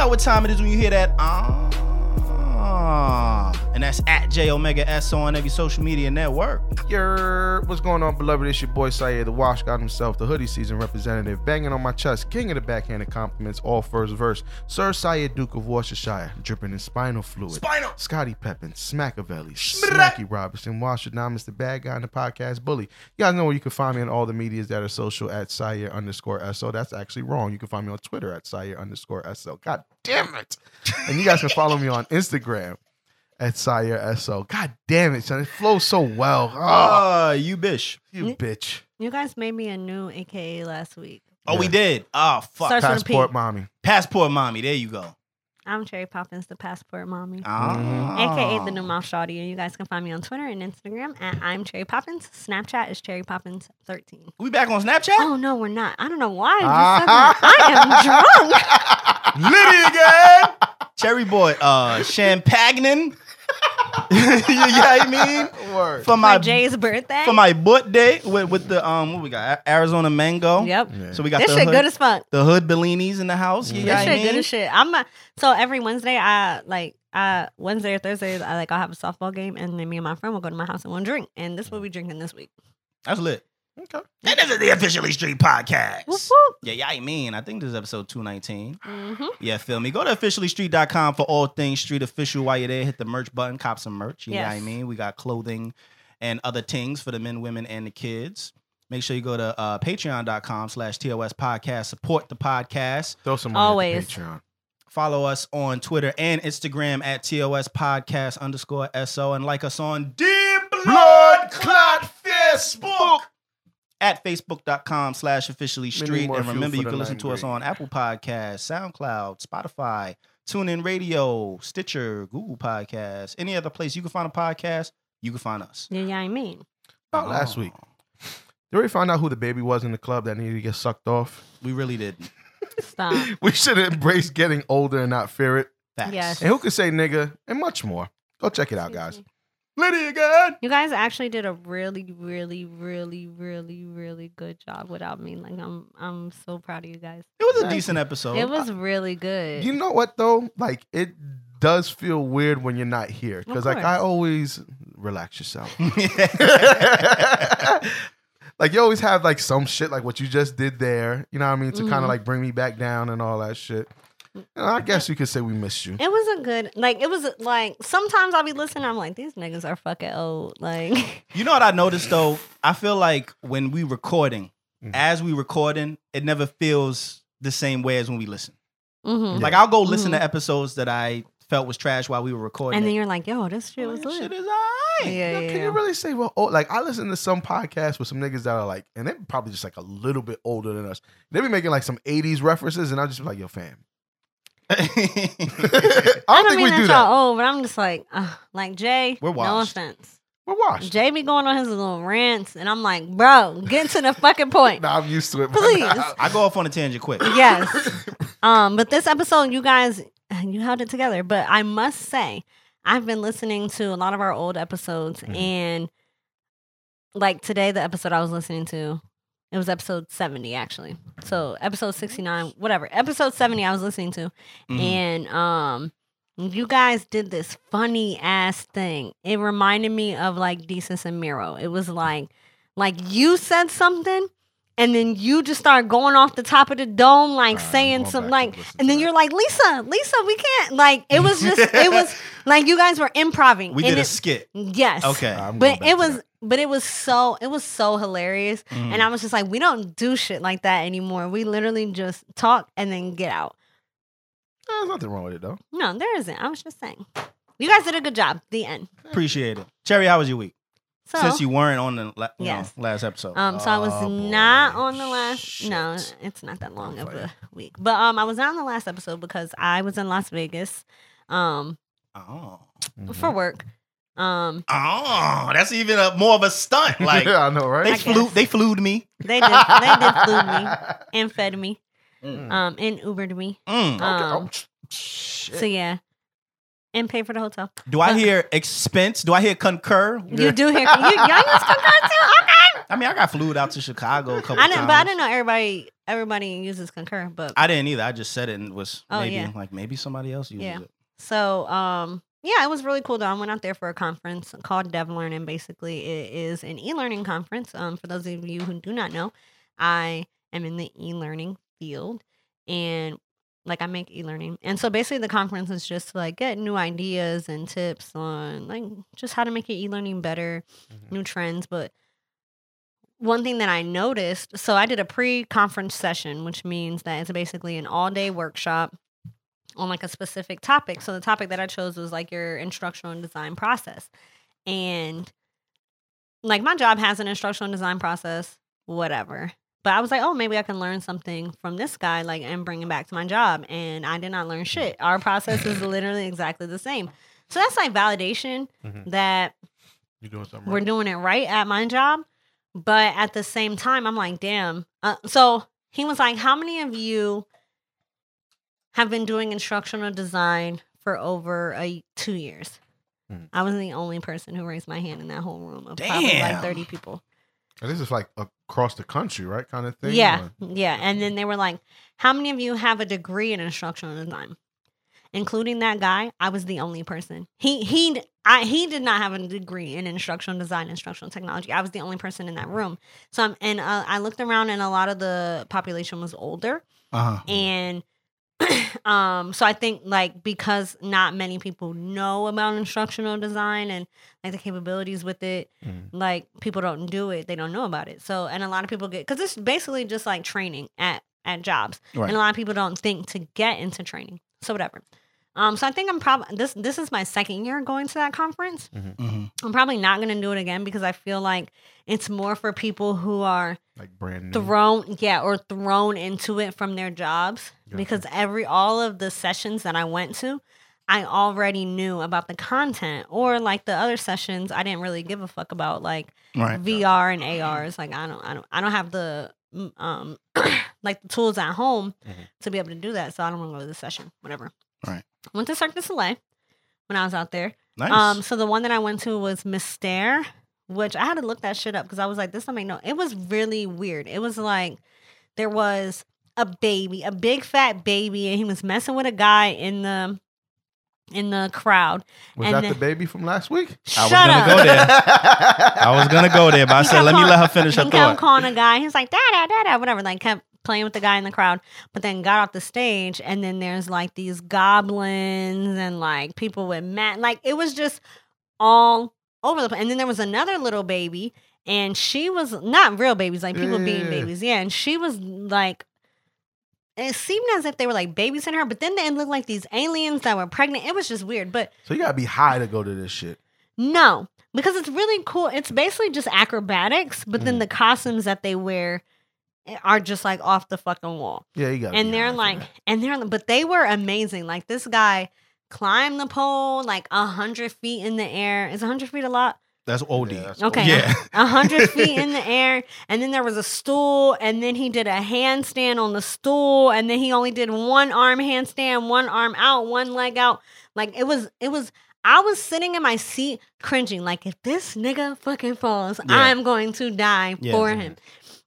know what time it is when you hear that. Ah, and that's at J Omega S on every social media network. Yer, what's going on, beloved? It's your boy Syer, the Wash God himself, the hoodie season representative, banging on my chest, king of the backhanded compliments, all first verse. Sir Syer, Duke of Worcestershire, dripping in spinal fluid. Spinal. Scottie Pippen, Smackavelli. Smacky Robinson, Washer Diamonds, the bad guy in the podcast bully. You guys know where you can find me on all the medias that are social at Syer underscore SO. That's actually wrong. You can find me on Twitter at Syer underscore SO. God damn it. and you guys can follow me on Instagram at Syer SO. God damn it, son. It flows so well. Oh, Ah, you bitch. you bitch. You guys made me a new AKA last week. Oh, we did. Oh, fuck. Starts with a P. Passport mommy. Passport mommy. There you go. I'm Cherry Poppins, the passport mommy. Ah. AKA the new mouth shawty. And you guys can find me on Twitter and Instagram at I'm Cherry Poppins. Snapchat is Cherry Poppins 13. We back on Snapchat? Oh no, we're not. I don't know why I just said that. I am drunk. Liddy again. Cherry boy, uh, Champagnon. you know what I mean? Word. For For my Jay's birthday. for my birthday with with the um what we got Arizona mango. Yep. Yeah. So we got This the shit hood, good as fuck. the hood Bellinis in the house. You know This what I shit good as shit. I'm a, so every Wednesday I like uh Wednesday or Thursday I like I'll have a softball game and then me and my friend will go to my house and we'll drink. And this will be drinking this week. That's lit. Okay. And this is the officially street podcast. Whoop whoop. Yeah, yeah, I mean, I think this is episode 219. Mm-hmm. Yeah, feel me. Go to officiallystreet.com for all things street official. While you're there, hit the merch button, cop some merch. You know what I mean? We got clothing and other things for the men, women, and the kids. Make sure you go to uh, patreon.com slash TOS podcast. Support the podcast. Throw some money Always. At the Patreon. Follow us on Twitter and Instagram at TOS podcast underscore SO and like us on Deep Blood Clot Facebook at facebook.com slash officially street. And remember, you can listen to us on Apple Podcasts, SoundCloud, Spotify, TuneIn Radio, Stitcher, Google Podcasts, any other place you can find a podcast, you can find us. Yeah, yeah, I mean. About last Oh, week. You already found out who the baby was in the club that needed to get sucked off? We really didn't. Stop. We should embrace getting older and not fear it. Facts. Yes. And who could say nigga and much more. Go check it out, guys. Liddy again. You guys actually did a really, really, really, really, really good job without me. Like I'm I'm so proud of you guys. It was a Thank decent episode. It was really good. You know what though? Like it does feel weird when you're not here because like I always relax yourself. like you always have like some shit like what you just did there. You know what I mean to kind Mhm. of like bring me back down and all that shit. And I guess you could say we missed you. it was a good like it was like sometimes I'll be listening, I'm like, these niggas are fucking old. Like You know what I noticed though? I feel like when we recording, Mhm. as we recording, it never feels the same way as when we listen. mhm. Like I'll go listen to episodes that I felt was trash while we were recording. and then it. you're like, yo, this shit was like, lit. shit is alright. Yeah, Yo, yeah, Can yeah. you really say well? Oh, like I listen to some podcasts with some niggas that are like, and they're probably just like a little bit older than us. They be making like some '80s references, and I'll just be like, "Yo, fam." I don't, I don't think mean we that do y'all that. old, but I'm just like, uh, like Jay. We're no offense. We're washed. Jay be going on his little rants, and I'm like, bro, get to the fucking point. Nah, I'm used to it. Please. I go off on a tangent quick. yes. Um, but this episode, you guys, you held it together. But I must say, I've been listening to a lot of our old episodes, Mhm. and like today, the episode I was listening to, it was episode 70 actually. So episode 69, whatever. Episode 70 I was listening to. Mhm. And um you guys did this funny ass thing. It reminded me of like Desus and Mero. It was like like you said something and then you just start going off the top of the dome like Alright, saying going some like and and then that. you're like Lisa, Lisa, we can't like it was just it was like you guys were improving. we and did a skit. yes. Okay. I'm But it was that. but it was so it was so hilarious. Mhm. And I was just like, we don't do shit like that anymore. We literally just talk and then get out. There's nothing wrong with it though. No, there isn't. I was just saying. You guys did a good job. The end. Appreciate it. Cherry, how was your week? So Since you weren't on the la- you know, Yes. last episode. um so I was Oh, not boy. on the last no, it's not that long of a week. But um I was not on the last episode because I was in Las Vegas um oh. Mm-hmm. for work. Um Oh, that's even a, more of a stunt. Like yeah, I know, right? they I flew, guess. they flew me. they did they did food me and fed me. Mm. Um and Ubered me. Mm. Okay. Um oh, shit. So yeah. And pay for the hotel. Do I hear expense? Do I hear concur? You do hear you, y'all use Concur too? Okay. I mean, I got flew out to Chicago a couple I didn't, times. but I didn't know everybody everybody uses Concur. But I didn't either. I just said it and was Oh, maybe yeah. like maybe somebody else uses Yeah. it. So, um, yeah, it was really cool though. I went out there for a conference called DevLearn, and basically it is an e-learning conference. Um, for those of you who do not know, I am in the e-learning field, and like I make e-learning, and so basically the conference is just to like get new ideas and tips on like just how to make your e-learning better, Mhm. new trends, but. One thing that I noticed, so I did a pre-conference session, which means that it's basically an all-day workshop on like a specific topic. So the topic that I chose was like your instructional and design process. And like my job has an instructional design process, whatever. But I was like, oh, maybe I can learn something from this guy, like, and bring it back to my job. And I did not learn shit. Our process is literally exactly the same. So that's like validation Mhm. that doing something we're right. doing it right at my job. But at the same time, I'm like, damn. Uh, so he was like, how many of you have been doing instructional design for over a two years? Hmm. I was the only person who raised my hand in that whole room of probably like 30 people. And this is like across the country, right? Kind of thing. Yeah, or- yeah. And then they were like, "How many of you have a degree in instructional design?" Including that guy, I was the only person. He he I he did not have a degree in instructional design, instructional technology. I was the only person in that room. So I'm, and uh, I looked around, and a lot of the population was older, Uh huh. and um so i think like because not many people know about instructional design and like the capabilities with it Mhm. like people don't do it they don't know about it so and a lot of people get because it's basically just like training at at jobs Right. and a lot of people don't think to get into training so whatever um so i think i'm probably this this is my second year going to that conference hmm i'm probably not going to do it again because i feel like it's more for people who are Like brand new. thrown yeah or thrown into it from their jobs Gotcha. because every all of the sessions that i went to i already knew about the content or like the other sessions i didn't really give a fuck about like Right. vr and ars like i don't i don't i don't have the mm, um like the tools at home Mhm. to be able to do that so i don't want to go to the session whatever Right. Went to cirque du soleil when i was out there Nice. um, so the one that I went to was Mystère, which I had to look that shit up because I was like, this don't make no. It was really weird. It was like there was a baby, a big fat baby, and he was messing with a guy in the in the crowd. Was and that then- the baby from last week? I was gonna up. go there. I was gonna go there, but I said, kept let me let her finish her he kept thought. calling a guy. He was like da da da da whatever. Like kept playing with the guy in the crowd, but then got off the stage, and then there's like these goblins and like people with mat. Like it was just all over the place. And then there was another little baby, and she was not real babies, like people being babies. Yeah, and she was like. It seemed as if they were like babies in her, but then they looked like these aliens that were pregnant. It was just weird. But So you gotta be high to go to this shit. no, because it's really cool. It's basically just acrobatics, but then Mhm. the costumes that they wear are just like off the fucking wall. Yeah, you got. And they're like, and they're, but they were amazing. Like this guy climbed the pole like a hundred feet in the air. Is a hundred feet a lot? That's OD. Yeah, that's Okay. Yeah. A hundred feet in the air, and then there was a stool, and then he did a handstand on the stool, and then he only did one arm handstand, one arm out, one leg out. Like it was, it was. I was sitting in my seat cringing, like if this nigga fucking falls, Yeah. I'm going to die Yeah. for him.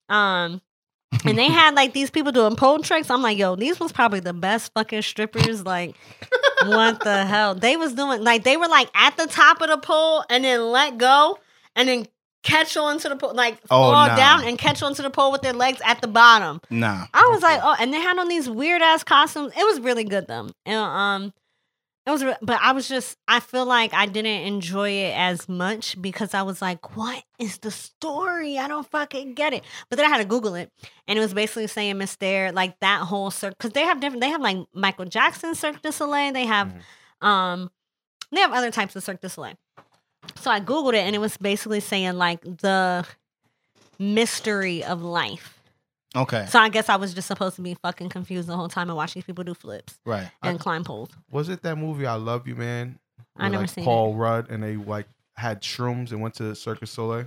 Um, and they had like these people doing pole tricks. I'm like, yo, these was probably the best fucking strippers. Like, what the hell? They was doing like they were like at the top of the pole and then let go and then catch onto the pole, like Oh, fall nah. down and catch onto the pole with their legs at the bottom. Nah. I was Okay. like, oh, and they had on these weird ass costumes. It was really good though. And, um, it was, but I was just, I feel like I didn't enjoy it as much because I was like, what is the story? I don't fucking get it. But then I had to Google it, and it was basically saying Mystère, like that whole circle, because they have different, they have like Michael Jackson Cirque du Soleil, they have, um, they have other types of Cirque du Soleil. So I Googled it, and it was basically saying like the mystery of life. Okay. So I guess I was just supposed to be fucking confused the whole time and watch these people do flips Right. and climb poles. Was it that movie I Love You Man? I never like, seen Paul Rudd and they like had shrooms and went to Circus Soleil.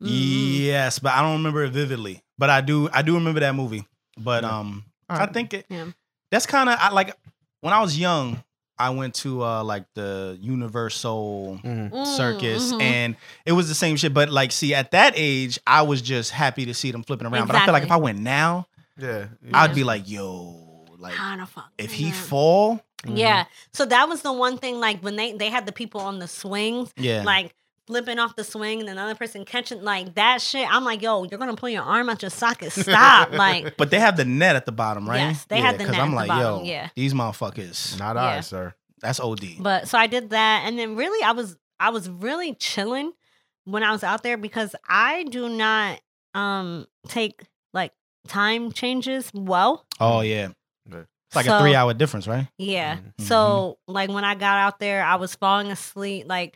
Mm. Yes, but I don't remember it vividly. But I do. I do remember that movie. But Yeah. um, All I think it. Yeah. That's kind of I like when I was young. I went to uh like the Universal Mhm. Mm, circus mhm. and it was the same shit. But like, see, at that age, I was just happy to see them flipping around. But I feel like if I went now, Yeah. I'd be like, yo, like How the if he that? fall, Yeah. So that was the one thing, like when they they had the people on the swings, yeah, like flipping off the swing and another person catching like that shit. I'm like, yo, you're gonna pull your arm out your socket. Stop. like but they have the net at the bottom, right? Yes, they have the 'cause net I'm at the like, bottom, yo, yeah. these motherfuckers, Not Yeah. I, sir. that's OD. But so I did that, and then really, I was I was really chilling when I was out there because I do not um take like time changes well. oh yeah, Yeah. it's like So- a three hour difference, right? Yeah. Mhm. So like when I got out there, I was falling asleep, like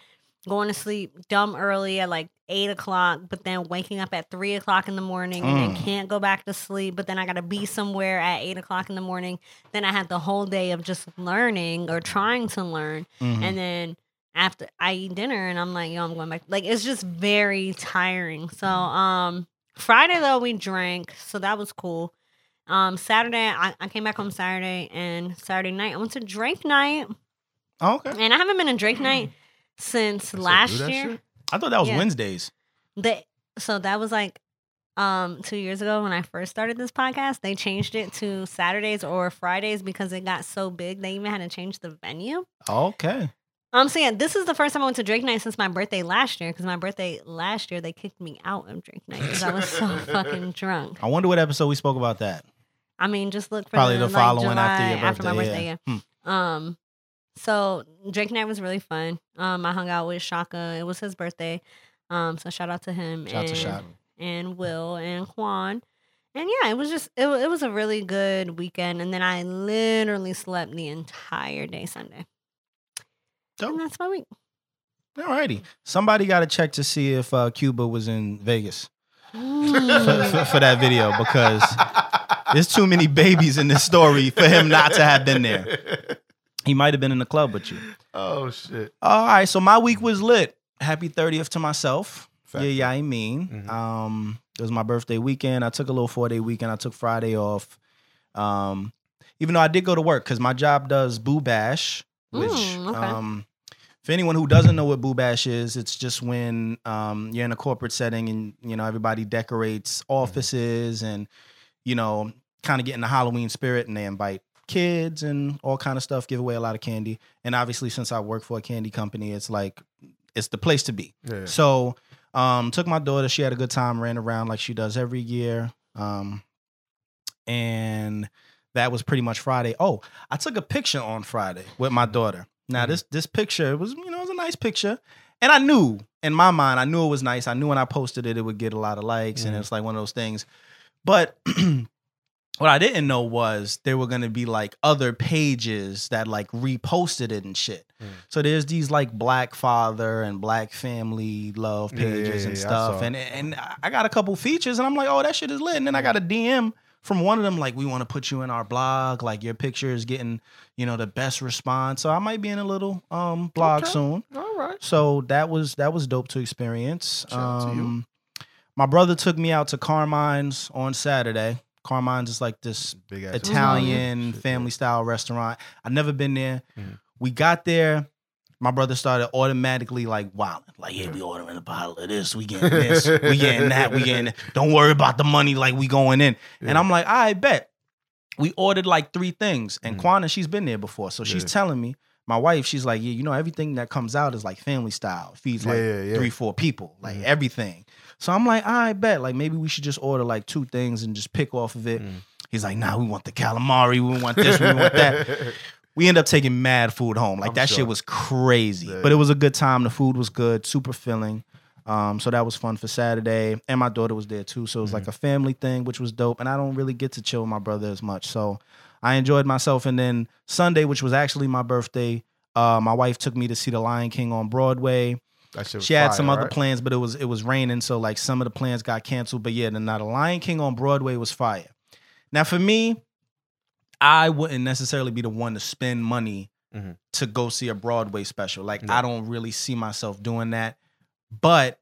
going to sleep dumb early at like eight o'clock, but then waking up at three o'clock in the morning and then Mm. can't go back to sleep. But then I gotta be somewhere at eight o'clock in the morning. Then I had the whole day of just learning or trying to learn. Mhm. And then after I eat dinner and I'm like, yo, I'm going back. Like it's just very tiring. So um Friday though we drank, so that was cool. Um Saturday I, I came back home Saturday and Saturday night I went to Drake night. Oh, okay, And I haven't been to Drake night since They last year. shit? I thought that was Yeah. Wednesdays. The so that was like um two years ago when I first started this podcast. They changed it to Saturdays or Fridays because it got so big. They even had to change the venue. Okay, Um, so yeah, this is the first time I went to Drake night since my birthday last year. Because my birthday last year they kicked me out of Drake night because I was so fucking drunk. I wonder what episode we spoke about that. I mean, just look for Probably the, the like, following after your July- after my birthday, birthday. yeah. Yeah. Um, so Drake night was really fun. Um, I hung out with Shaka. It was his birthday. Um, so shout out to him Shout out and to and Will and Juan. And yeah, it was just it, it was a really good weekend. And then I literally slept the entire day Sunday. Dope. And that's my week. Alrighty, somebody got to check to see if uh, Cuba was in Vegas for, for, for that video because there's too many babies in this story for him not to have been there. He might have been in the club with you. Oh shit. All right, so my week was lit. Happy 30th to myself. Fact. Yeah, yeah, I mean. Mhm. Um, it was my birthday weekend. I took a little four day weekend. I took Friday off. Um, even though I did go to work because my job does Boo Bash, which Mm, okay. um, for anyone who doesn't know what Boo Bash is, it's just when um, you're in a corporate setting and you know everybody decorates offices and you know kind of get in the Halloween spirit and they invite kids and all kind of stuff, give away a lot of candy. And obviously, since I work for a candy company, it's like it's the place to be. Yeah. So, um, took my daughter. She had a good time, ran around like she does every year. Um, and that was pretty much Friday. Oh, I took a picture on Friday with my daughter. Now Mhm. this this picture was you know it was a nice picture, and I knew in my mind I knew it was nice. I knew when I posted it it would get a lot of likes, and Mhm. it's like one of those things. But what I didn't know was there were gonna be like other pages that like reposted it and shit. Mm. So there's these like black father and black family love Yeah, yeah, pages yeah, and yeah, stuff. And and I got a couple features and I'm like, oh, that shit is lit. And then I got a DM from one of them, like, we want to put you in our blog. Like your picture is getting, you know, the best response. So I might be in a little um blog Okay. soon. All right. So that was that was dope to experience. Shout out to you. Um, my brother took me out to Carmine's on Saturday. Carmine's is like this Big ass Italian family style restaurant. I've never been there. Mhm. We got there. My brother started automatically like wilding. Like, yeah, we ordering a bottle of this. We getting this. we getting that. We getting that. Don't worry about the money. Like, we going in. And I'm like, I bet. We ordered like three things. And Mhm. Kwana, she's been there before. So she's Yeah. telling me, my wife, she's like, yeah, you know, everything that comes out is like family style. Feeds like yeah, yeah. three, four people. Like Mhm. everything. So I'm like, I bet. Like maybe we should just order like two things and just pick off of it. Mm. He's like, nah, we want the calamari, we want this, we want that. We end up taking mad food home. Like I'm that sure. shit was crazy. Yeah. But it was a good time. The food was good, super filling. Um, so that was fun for Saturday. And my daughter was there too. So it was Mm-hmm. like a family thing, which was dope. And I don't really get to chill with my brother as much. So I enjoyed myself. And then Sunday, which was actually my birthday, uh, my wife took me to see The Lion King on Broadway That shit was she had fire, some other right? plans, but it was it was raining, so like some of the plans got canceled. But yeah, the now the Lion King on Broadway was fire. Now for me, I wouldn't necessarily be the one to spend money Mhm. to go see a Broadway special. Like Yeah. I don't really see myself doing that. But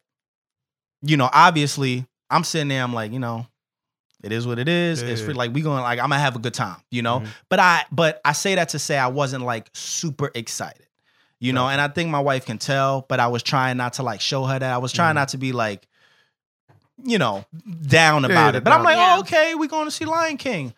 you know, obviously, I'm sitting there. I'm like, you know, It is what it is. It's free. Like we going like I'm gonna have a good time, you know. Mhm. But I but I say that to say I wasn't like super excited, you know. And I think my wife can tell, but I was trying not to like show her that. I was trying Mhm. not to be like, you know, down Yeah, about yeah, it. But I'm like, Yeah. oh, okay, we're going to see Lion King.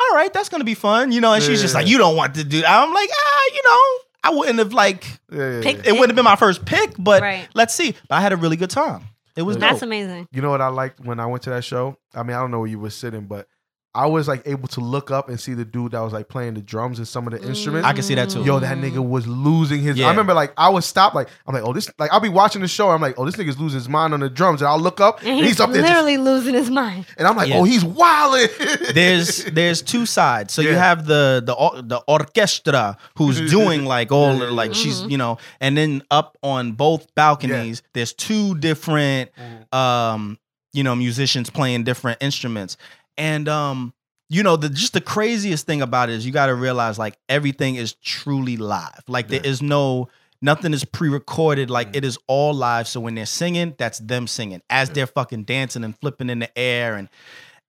All right, that's gonna be fun, you know. And she's just Yeah. like, you don't want to do. I'm like, ah, you know, I wouldn't have like. Yeah, yeah, yeah. Pick- It wouldn't have been my first pick, but Right. let's see. But I had a really good time. It was That's dope. amazing. You know what I liked when I went to that show? I mean, I don't know where you were sitting, but I was like able to look up and see the dude that was like playing the drums and some of the mm. instruments. I can see that too. Yo, that nigga was losing his. Yeah. I remember like I was stopped. Like I'm like, oh this. Like I'll be watching the show. I'm like, oh this nigga's losing his mind on the drums, and I'll look up and, And he's, he's, up there, just, literally losing his mind. and I'm like, oh, Yeah. oh he's wilding. there's there's two sides. So you have the the or- the orchestra who's doing like all the, like yeah. she's mm-hmm. you know, and then up on both balconies there's two different mm. um you know musicians playing different instruments, and um you know the just the craziest thing about it is you got to realize like everything is truly live. Like there Yeah. is no nothing is pre-recorded like Mhm. it is all live so when they're singing that's them singing as Yeah. they're fucking dancing and flipping in the air and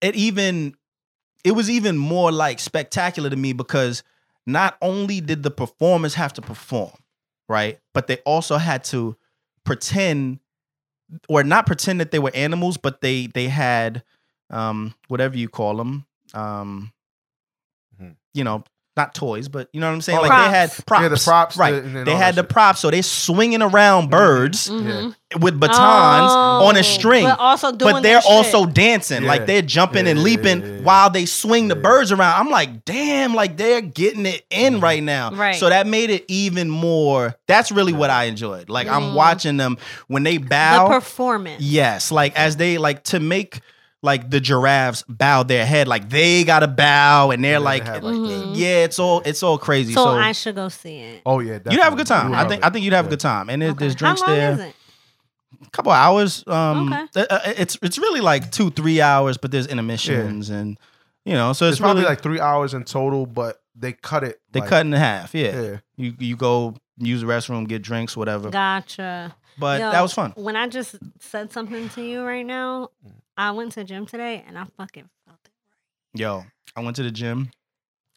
it even it was even more like spectacular to me because not only did the performers have to perform right but they also had to pretend or not pretend that they were animals but they they had um whatever you call them um Mhm. you know not toys but you know what i'm saying Oh, like Props. they had props Yeah, the props, right the- they had the shit. props so they're swinging around birds Mhm. with batons on a Oh, string But also doing but they're also shit. dancing Yeah. like they're jumping Yeah, and leaping yeah, yeah, yeah. while they swing the birds around i'm like damn like they're getting it in Mhm. right now Right. so that made it even more that's really what i enjoyed like i'm Mm. watching them when they bow the bow performance. yes like as they like to make like the giraffes bow their head like they gotta bow and they're Yeah, they like, have, like, the- yeah it's all it's all crazy So, so, I should go see it. Oh yeah, you'd have a good time i think love i think you'd have a good time and there- Okay. there's drinks there. How long there is it? couple of hours. Um, Okay. uh, it's it's really like two three hours, but there's intermissions and you know, so It's, it's, probably really like three hours in total, but they cut it. they like, cut in half. Yeah. Yeah. you you go use the restroom, get drinks, whatever. Gotcha. But Yo, that was fun. When I just said something to you right now, I went to the gym today and I fucking felt it. Yo, I went to the gym.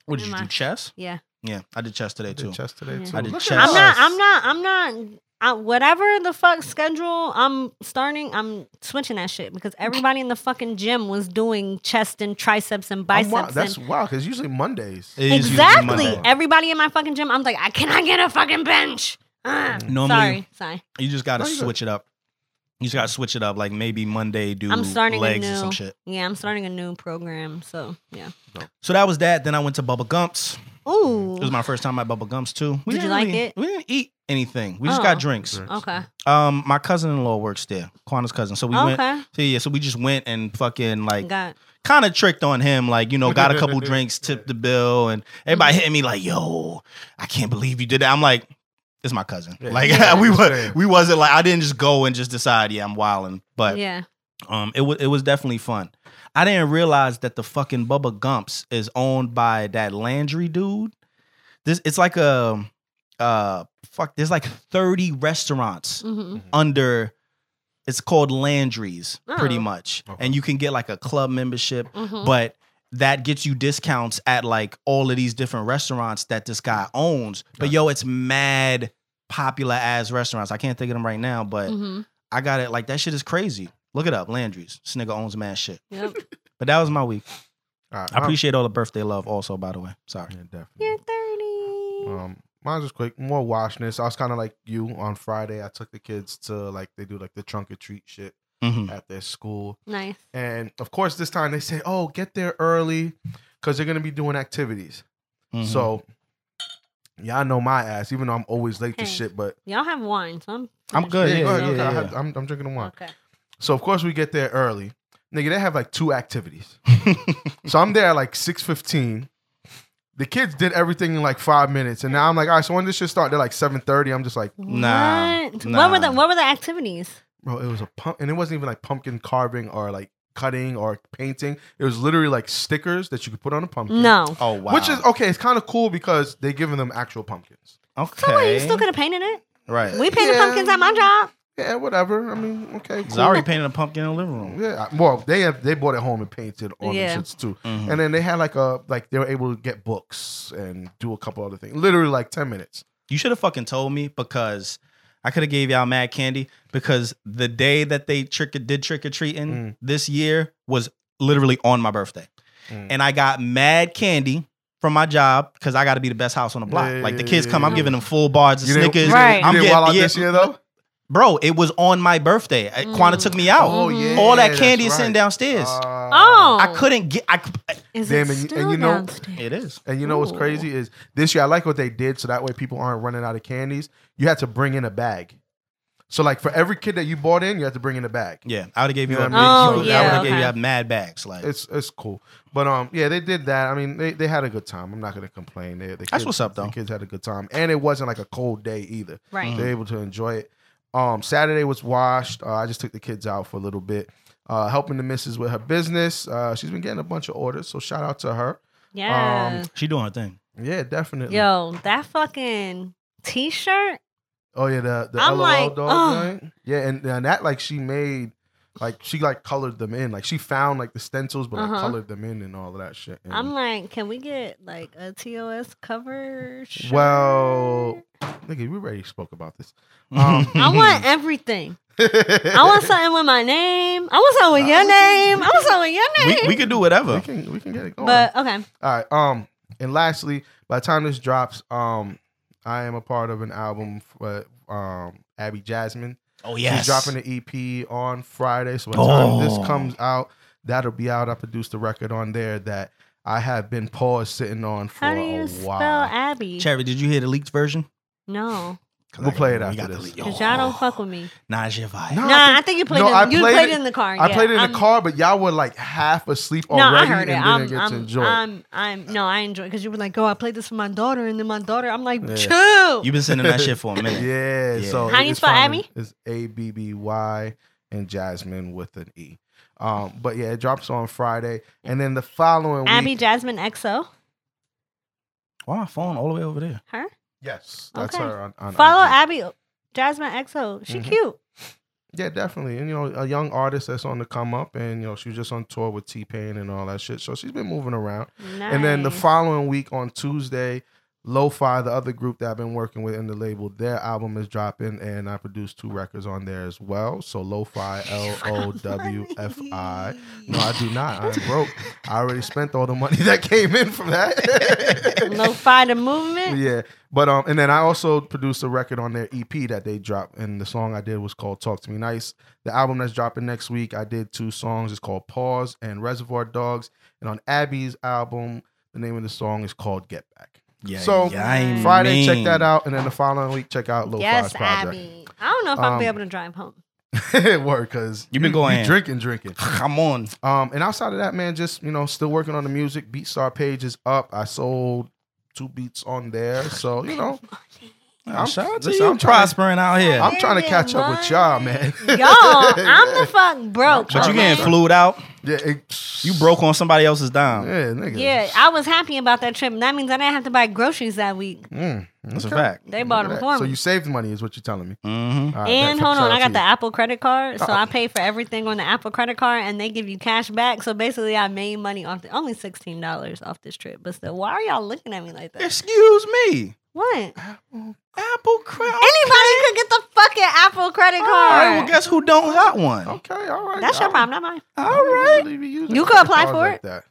What did you do? I- chest? Yeah. Yeah, I did chest today too. did chest today Yeah. too. I did Look chest. I'm not. us. I'm not. I'm not. I, whatever the fuck schedule I'm starting, I'm switching that shit because everybody in the fucking gym was doing chest and triceps and I'm biceps. wild. That's and, wow, because usually Mondays. It is usually exactly. Monday. Everybody in my fucking gym, I'm like, I cannot get a fucking bench? Ah. Normally- sorry, sorry. You just gotta No, you good. switch it up. You just gotta switch it up. Like maybe Monday do I'm starting a legs or some shit. Yeah, I'm starting a new program. So yeah. So that was that. Then I went to Bubba Gumps. Ooh. It was my first time at Bubba Gumps too. We Did you didn't like really- it? We didn't eat anything. We just Oh. got drinks. Drinks. okay. Um, my cousin-in-law works there, Quanah's cousin. So we went. okay. So yeah, so we just went and fucking like Got kind of tricked on him, like you know, got a couple drinks, tipped the bill, and everybody Mm-hmm. hitting me like, "Yo, I can't believe you did that." I'm like, "It's my cousin." Yeah. Like Yeah. we was we wasn't like I didn't just go and just decide, yeah, I'm wilding, but yeah. um, it was it was definitely fun. I didn't realize that the fucking Bubba Gumps is owned by that Landry dude. This it's like a uh fuck. There's like 30 restaurants hmm under. It's called Landry's, pretty Oh. much, Okay. and you can get like a club membership, hmm but that gets you discounts at like all of these different restaurants that this guy owns. But yo, it's mad popular as restaurants. I can't think of them right now, but hmm I got it. Like that shit is crazy. Look it up, Landry's. This nigga owns mad shit. Yep. But that was my week. All right, I appreciate all the birthday love, also. By the way, sorry. Yeah, definitely. You're thirty. Um, mine's just quick. More washness. I was kind of like you on Friday. I took the kids to like they do like the trunk or treat shit Mhm. at their school, nice. and of course this time they say, "Oh, get there early," because they're gonna be doing activities. Mhm. So, y'all know my ass. Even though I'm always late to shit, but Y'all have wine, so I'm. I'm good. yeah, Yeah, go ahead, yeah, okay, I yeah. have- I'm, I'm drinking the wine. Okay. So of course we get there early. Nigga, they have like two activities. so I'm there at like 6.15. The kids did everything in like five minutes. And now I'm like, all right, so when this shit start? They're like 7.30. I'm just like, Nah, What? nah. What were the What were the activities? Bro, it was a pump. And it wasn't even like pumpkin carving or like cutting or painting. It was literally like stickers that you could put on a pumpkin. No. oh wow. Which is, okay, it's kind of cool because they're giving them actual pumpkins. okay. So what? You still could have painted it. right. We painted Yeah. pumpkins at my job. Yeah, whatever. I mean, okay. Cool. Zari painted a pumpkin in the living room. Yeah, well, they have they bought it home and painted on Yeah. the shits too, Mhm. and then they had like a like they were able to get books and do a couple other things. Literally like ten minutes. You should have fucking told me because I could have gave y'all mad candy because the day that they trick did trick or treating Mm. this year was literally on my birthday, Mm. and I got mad candy from my job because I got to be the best house on the block. Yeah, like the yeah, kids yeah, come, I'm yeah. giving them full bars of You didn't- Snickers. you Right. I'm you didn't getting- wild out yeah, this year though. Bro, it was on my birthday. Uh, Quanta Mm. took me out. Oh yeah, All that candy is sitting downstairs. Uh, Oh, I couldn't get. I. Is Damn, it and you- and you know- downstairs? It is. And you know what's crazy is this year I like what they did so that way people aren't running out of candies. You had to bring in a bag. So like for every kid that you bought in, you had to bring in a bag. Yeah, I would have gave you. You a, know what I mean? Oh, I yeah, would have gave you a mad bags. Like It's it's cool. But um yeah, they did that. I mean, they, they had a good time. I'm not gonna complain. They, the That's what's up, though. The kids had a good time. And it wasn't like a cold day either. Right. they're able to enjoy it. Um Saturday was washed. Uh, I just took the kids out for a little bit. Uh, helping the missus with her business. Uh, she's been getting a bunch of orders, so shout out to her. Yeah. she doing her thing. Yeah, definitely. Yo, that fucking t-shirt. Oh yeah, the the I'm LOL like, dog ugh. joint. Yeah, and, and that like she made like she like colored them in. Like she found like the stencils, but like Uh-huh. colored them in and all of that shit. And- I'm like, can we get like a TOS cover? Shirt? well, nigga, we already spoke about this. Um, I want everything. I want something with my name. I want something with your name. I want something with your name. we, we could do whatever. we can we can get it going. but okay. all right. Um, and lastly, by the time this drops, um, I am a part of an album for um Abby Jasmine. Oh yeah, She's dropping the EP on Friday. So by the time Oh. this comes out, that'll be out. I produced a record on there that I have been paused sitting on for How do a you spell. Abby? Cherry, did you hear the leaked version? No, 'Cause We'll I- play it we after got the this. because y'all don't fuck with me. Nah, it's your vibe. No, Nah, I I think- think, you played no, it. I you played played it- it in the car. I yeah. played it in I'm- the car, but y'all were like half asleep No, already I heard it. and I'm, didn't get I'm, to enjoy. I'm, I'm, no, I enjoy because you were like, "Oh, I played this for my daughter," and then my daughter, I'm like, Yeah. "Chill." You've been sending that shit for a minute. Yeah, Yeah. so How do you it's spell Abby? It's A B B Y and Jasmine with an E. Um, but yeah, it drops on Friday, and then the following Abby week. Jasmine XO. Why my phone all the way over there? Her. Yes, that's Okay. her on, on Follow IG. Abby Jasmine XO. She Mhm. cute. Yeah, definitely. And you know, a young artist that's on the come up, and you know, she was just on tour with T Pain and all that shit. So she's been moving around. Nice. And then the following week on Tuesday, Lo-Fi, the other group that I've been working with in the label, their album is dropping, and I produced two records on there as well. So Lo-Fi, L O W F I. No, I do not. I'm broke. I already spent all the money that came in from that. Lo-fi the movement. yeah, but um, and then I also produced a record on their EP that they dropped, and the song I did was called "Talk to Me Nice." The album that's dropping next week, I did two songs. It's called "Pause" and "Reservoir Dogs," and on Abby's album, the name of the song is called "Get Back." Yeah. So, yeah, I ain't Friday, check that out, and then the following week, check out Lo-Fi's Yes, project. Abby. I don't know if I'll be Um, able to drive home. Word, because you've been going in. drinking, drinking. Come on. Um, and outside of that, man, just you know, still working on the music. Beatstar page is up. I sold two beats on there, so you know, I'm- shout out to listen, you I'm prospering out here. I'm trying to catch up with y'all, man. Y'all, I'm the fuck broke. but you getting flued out. yeah, it, You broke on somebody else's dime. Yeah, nigga. Yeah, I was happy about that trip. That means I didn't have to buy groceries that week. Mm, That's okay. a fact. They bought them for me. So you saved money, is what you're telling me. Mm-hmm. All right, and hold on, I got the. Apple credit card, so Uh-oh. I pay for everything on the Apple credit card, and they give you cash back. So basically, I made money off the only sixteen dollars off this trip. But still, why are y'all looking at me like that? Excuse me. What? Apple credit. Anybody could get the fucking Apple credit card. right, well, guess who don't got one? Okay, all right. That's your problem, not mine. All right. really You could apply cards for like it. That.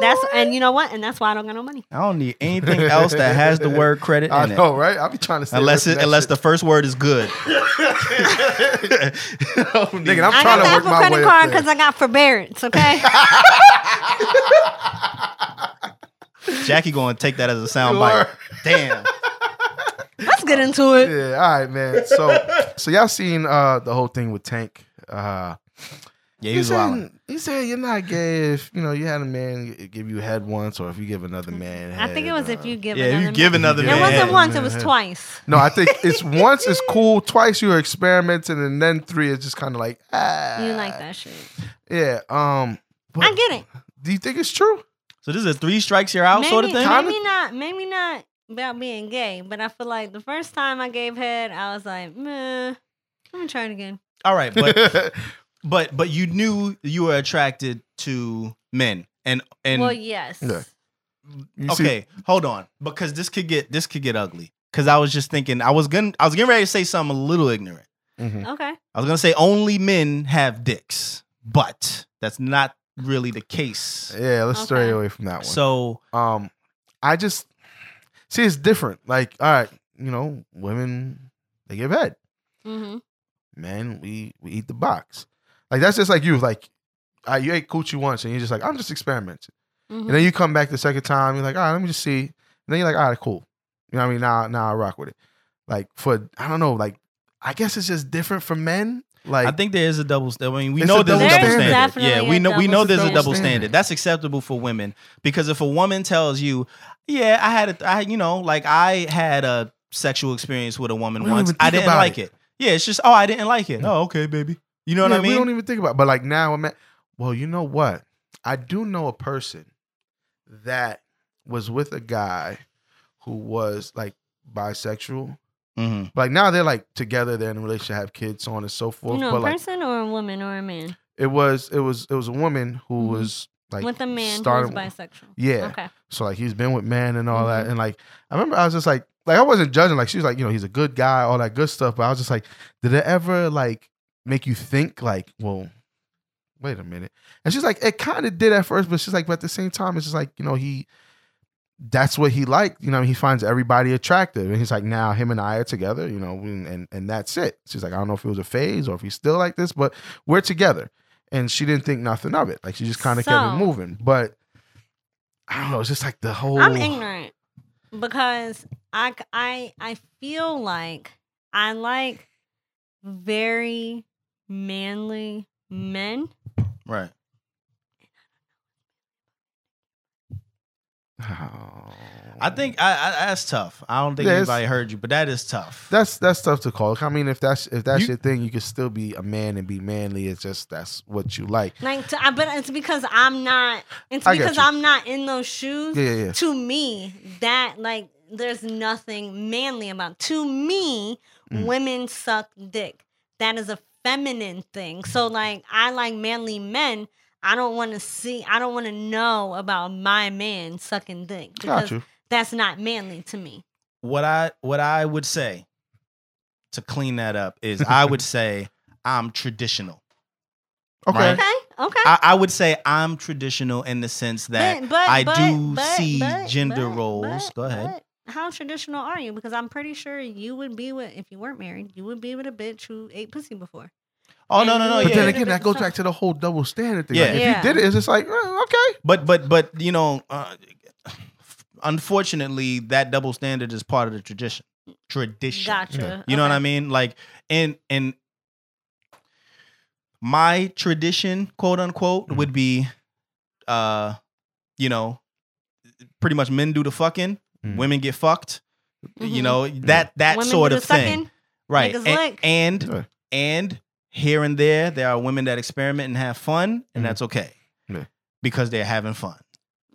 That's and you know what? And that's why I don't got no money. I don't need anything else that has the word credit I in it. know, right? I'll be trying to say Unless it, unless the first word is good. Nigga, I'm I trying got to the work Apple my credit up card because I got forbearance. Okay. Jackie going to take that as a sound bite. Damn. Let's get into it. Yeah, all right, man. So, so y'all seen uh the whole thing with Tank? Uh, Yeah, he he was said, wild. he said you're not gay if you know you had a man give you head once, or if you give another man. I think it head, was if uh, you give. Yeah, another you give man- another Yeah. It man. wasn't once. It was twice. No, I think it's once is cool, twice you're experimenting, and then three is just kind of like ah. You like that shit? Yeah. Um. I get it. do you think it's true? So this is a three strikes you're out maybe, sort of thing? Maybe not. Maybe not about being gay, but I feel like the first time I gave head, I was like, meh. Let me try it again. All right, but but but you knew you were attracted to men, and and well, yes. Yeah. You see- okay, hold on, because this could get this could get ugly. Because I was just thinking, I was gonna I was getting ready to say something a little ignorant. Mhm. Okay. I was gonna say only men have dicks, but that's not really the case. Yeah, let's stray away from that one. So um, I just see it's different. Like, all right, you know, women they give head. Mm-hmm. Men, we we eat the box. Like that's just like you. Like, uh, you ate coochie once, and you're just like, I'm just experimenting. Mm-hmm. And then you come back the second time, you're like, all right, let me just see. And then you're like, all right, cool. You know what I mean? Now, now I rock with it. Like for I don't know, like I guess it's just different for men. Like I think there is a double. st- I mean, we know a there's a double double standard. standard. Definitely Yeah, we know we know there's a double standard. That's acceptable for women because if a woman tells you, "Yeah, I had a, I you know, like I had a sexual experience with a woman once, I didn't like it. it. Yeah, it's just, oh, I didn't like it. Oh, okay, baby. You know what I mean? We don't even think about. It. But like now, I'm at. Well, you know what? I do know a person that was with a guy who was like bisexual. Mhm. Like now they're like together, they're in a relationship, have kids, so on and so forth. You know, but a like person or a woman or a man it was, it was, it was a woman who Mhm. was like with a man started- who's bisexual. Yeah. Okay. So like he's been with men and all that, Mhm. and like I remember I was just like, like I wasn't judging. Like she was like, you know, he's a good guy, all that good stuff. But I was just like, did it ever like make you think like, well, wait a minute? And she's like, it kind of did at first, but she's like, but at the same time, it's just like you know he. That's what he liked, you know. He finds everybody attractive, and he's like, now him and I are together, you know, and and, and that's it. She's like, I don't know if it was a phase or if he's still like this, but we're together. And she didn't think nothing of it. Like she just kind of kept it moving. But I don't know. It's just like the whole. I'm ignorant because I c- I I feel like I like very manly men. Right. I think I, I, that's tough. I don't think Yeah, anybody heard you, but that is tough. That's that's tough to call. I mean, if that's if that's You- your thing, you can still be a man and be manly. It's just that's what you like. Like, to, I, but it's because I'm not. It's because. I'm not in those shoes. Yeah, yeah, yeah. To me, that like there's nothing manly about. To me, Mm. women suck dick. That is a feminine thing. So like, I like manly men. I don't want to see. I don't want to know about my man sucking dick Got because you. that's not manly to me. what I what I would say to clean that up is I would say I'm traditional. Okay. Right. Okay. Okay. I, I would say I'm traditional in the sense that But- but- I but- do but- see but- gender but- roles. but- Go ahead. but How traditional are you? Because I'm pretty sure you would be with if you weren't married, you would be with a bitch who ate pussy before. Oh no no no But But yeah. then again, that goes back to the whole double standard thing. Yeah. Like, if Yeah. you did it, it's just like eh, okay. But but but you know, uh, unfortunately, that double standard is part of the tradition. Tradition. Gotcha. You know what I mean? Like, and and my tradition, quote unquote, Mhm. would be, uh, you know, pretty much men do the fucking, Mhm. women get fucked. You Mhm. know that that Women sort do of the thing, sucking, right? And, and and here and there, there are women that experiment and have fun, and Mhm. that's okay, Yeah. because they're having fun.